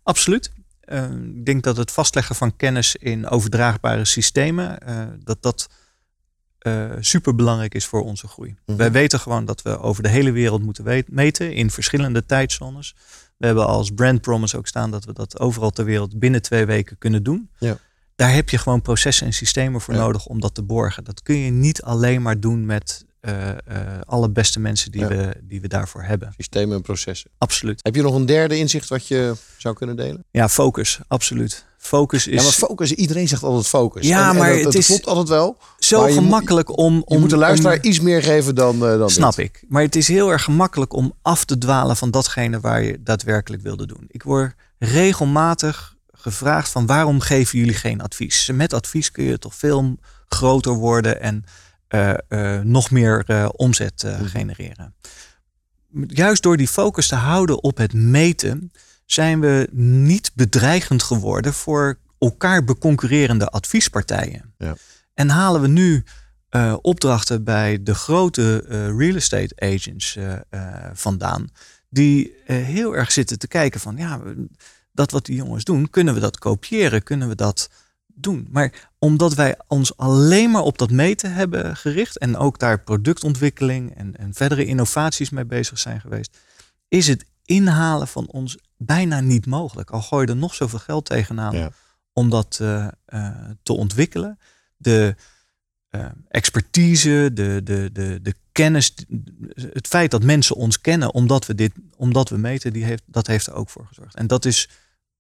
Absoluut. Eh, ik denk dat het vastleggen van kennis in overdraagbare systemen, eh, dat dat eh super belangrijk is voor onze groei. Mhm. Wij weten gewoon dat we over de hele wereld moeten meten in verschillende tijdzones. We hebben als brand promise ook staan dat we dat overal ter wereld binnen twee weken kunnen doen. Ja. Daar heb je gewoon processen en systemen voor Ja. nodig om dat te borgen. Dat kun je niet alleen maar doen met alle beste mensen die, Ja. we, die we daarvoor hebben. Systemen en processen. Absoluut. Heb je nog een derde inzicht wat je zou kunnen delen? Ja, focus, absoluut. Focus is Ja, maar focus, iedereen zegt altijd focus. Ja, En- en maar dat, het dat is klopt altijd wel. zo je moet- gemakkelijk om, Je om moet de luisteraar om- iets meer geven dan, eh, dan Snap dit. ik. Maar het is heel erg gemakkelijk om af te dwalen van datgene waar je daadwerkelijk wilde doen. Ik word regelmatig gevraagd van waarom geven jullie geen advies? Met advies kun je toch veel groter worden en eh, eh, nog meer eh, omzet eh, genereren. Juist door die focus te houden op het meten, zijn we niet bedreigend geworden voor elkaar beconcurrerende adviespartijen. Ja. En halen we nu eh, opdrachten bij de grote eh, real estate agents eh, eh, vandaan, die eh, heel erg zitten te kijken van ja, dat wat die jongens doen, kunnen we dat kopiëren, kunnen we dat doen. Maar omdat wij ons alleen maar op dat meten hebben gericht en ook daar productontwikkeling en, en verdere innovaties mee bezig zijn geweest, is het inhalen van ons bijna niet mogelijk. Al gooi je er nog zoveel geld tegenaan Ja. om dat eh, eh, te ontwikkelen. De eh, expertise, de, de, de, de kennis, het feit dat mensen ons kennen omdat we dit, omdat we meten, die heeft, dat heeft er ook voor gezorgd. En dat is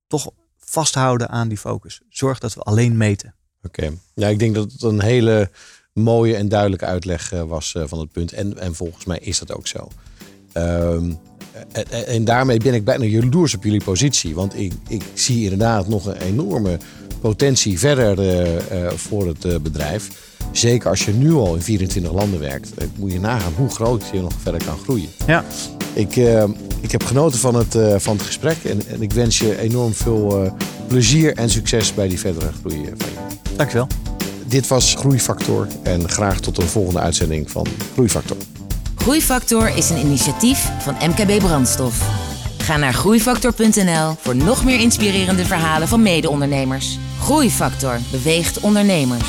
toch vasthouden aan die focus. Zorg dat we alleen meten. Oké. Ja, ik denk dat het een hele mooie en duidelijke uitleg eh, was eh, van het punt. En, en volgens mij is dat ook zo. Ehm, en, daarmee ben ik bijna jaloers op jullie positie. Want ik, ik zie inderdaad nog een enorme potentie verder eh, voor het bedrijf. Zeker als je nu al in 24 landen werkt. moet je nagaan hoe groot je nog verder kan groeien. Ja. Ik, eh, ik heb genoten van het, eh, van het gesprek. En, en ik wens je enorm veel eh, plezier en succes bij die verdere groei van je. Dankjewel. Dit was Groeifactor en graag tot een volgende uitzending van Groeifactor. Groeifactor is een initiatief van MKB Brandstof. Ga naar groeifactor.nl voor nog meer inspirerende verhalen van mede-ondernemers. Groeifactor beweegt ondernemers.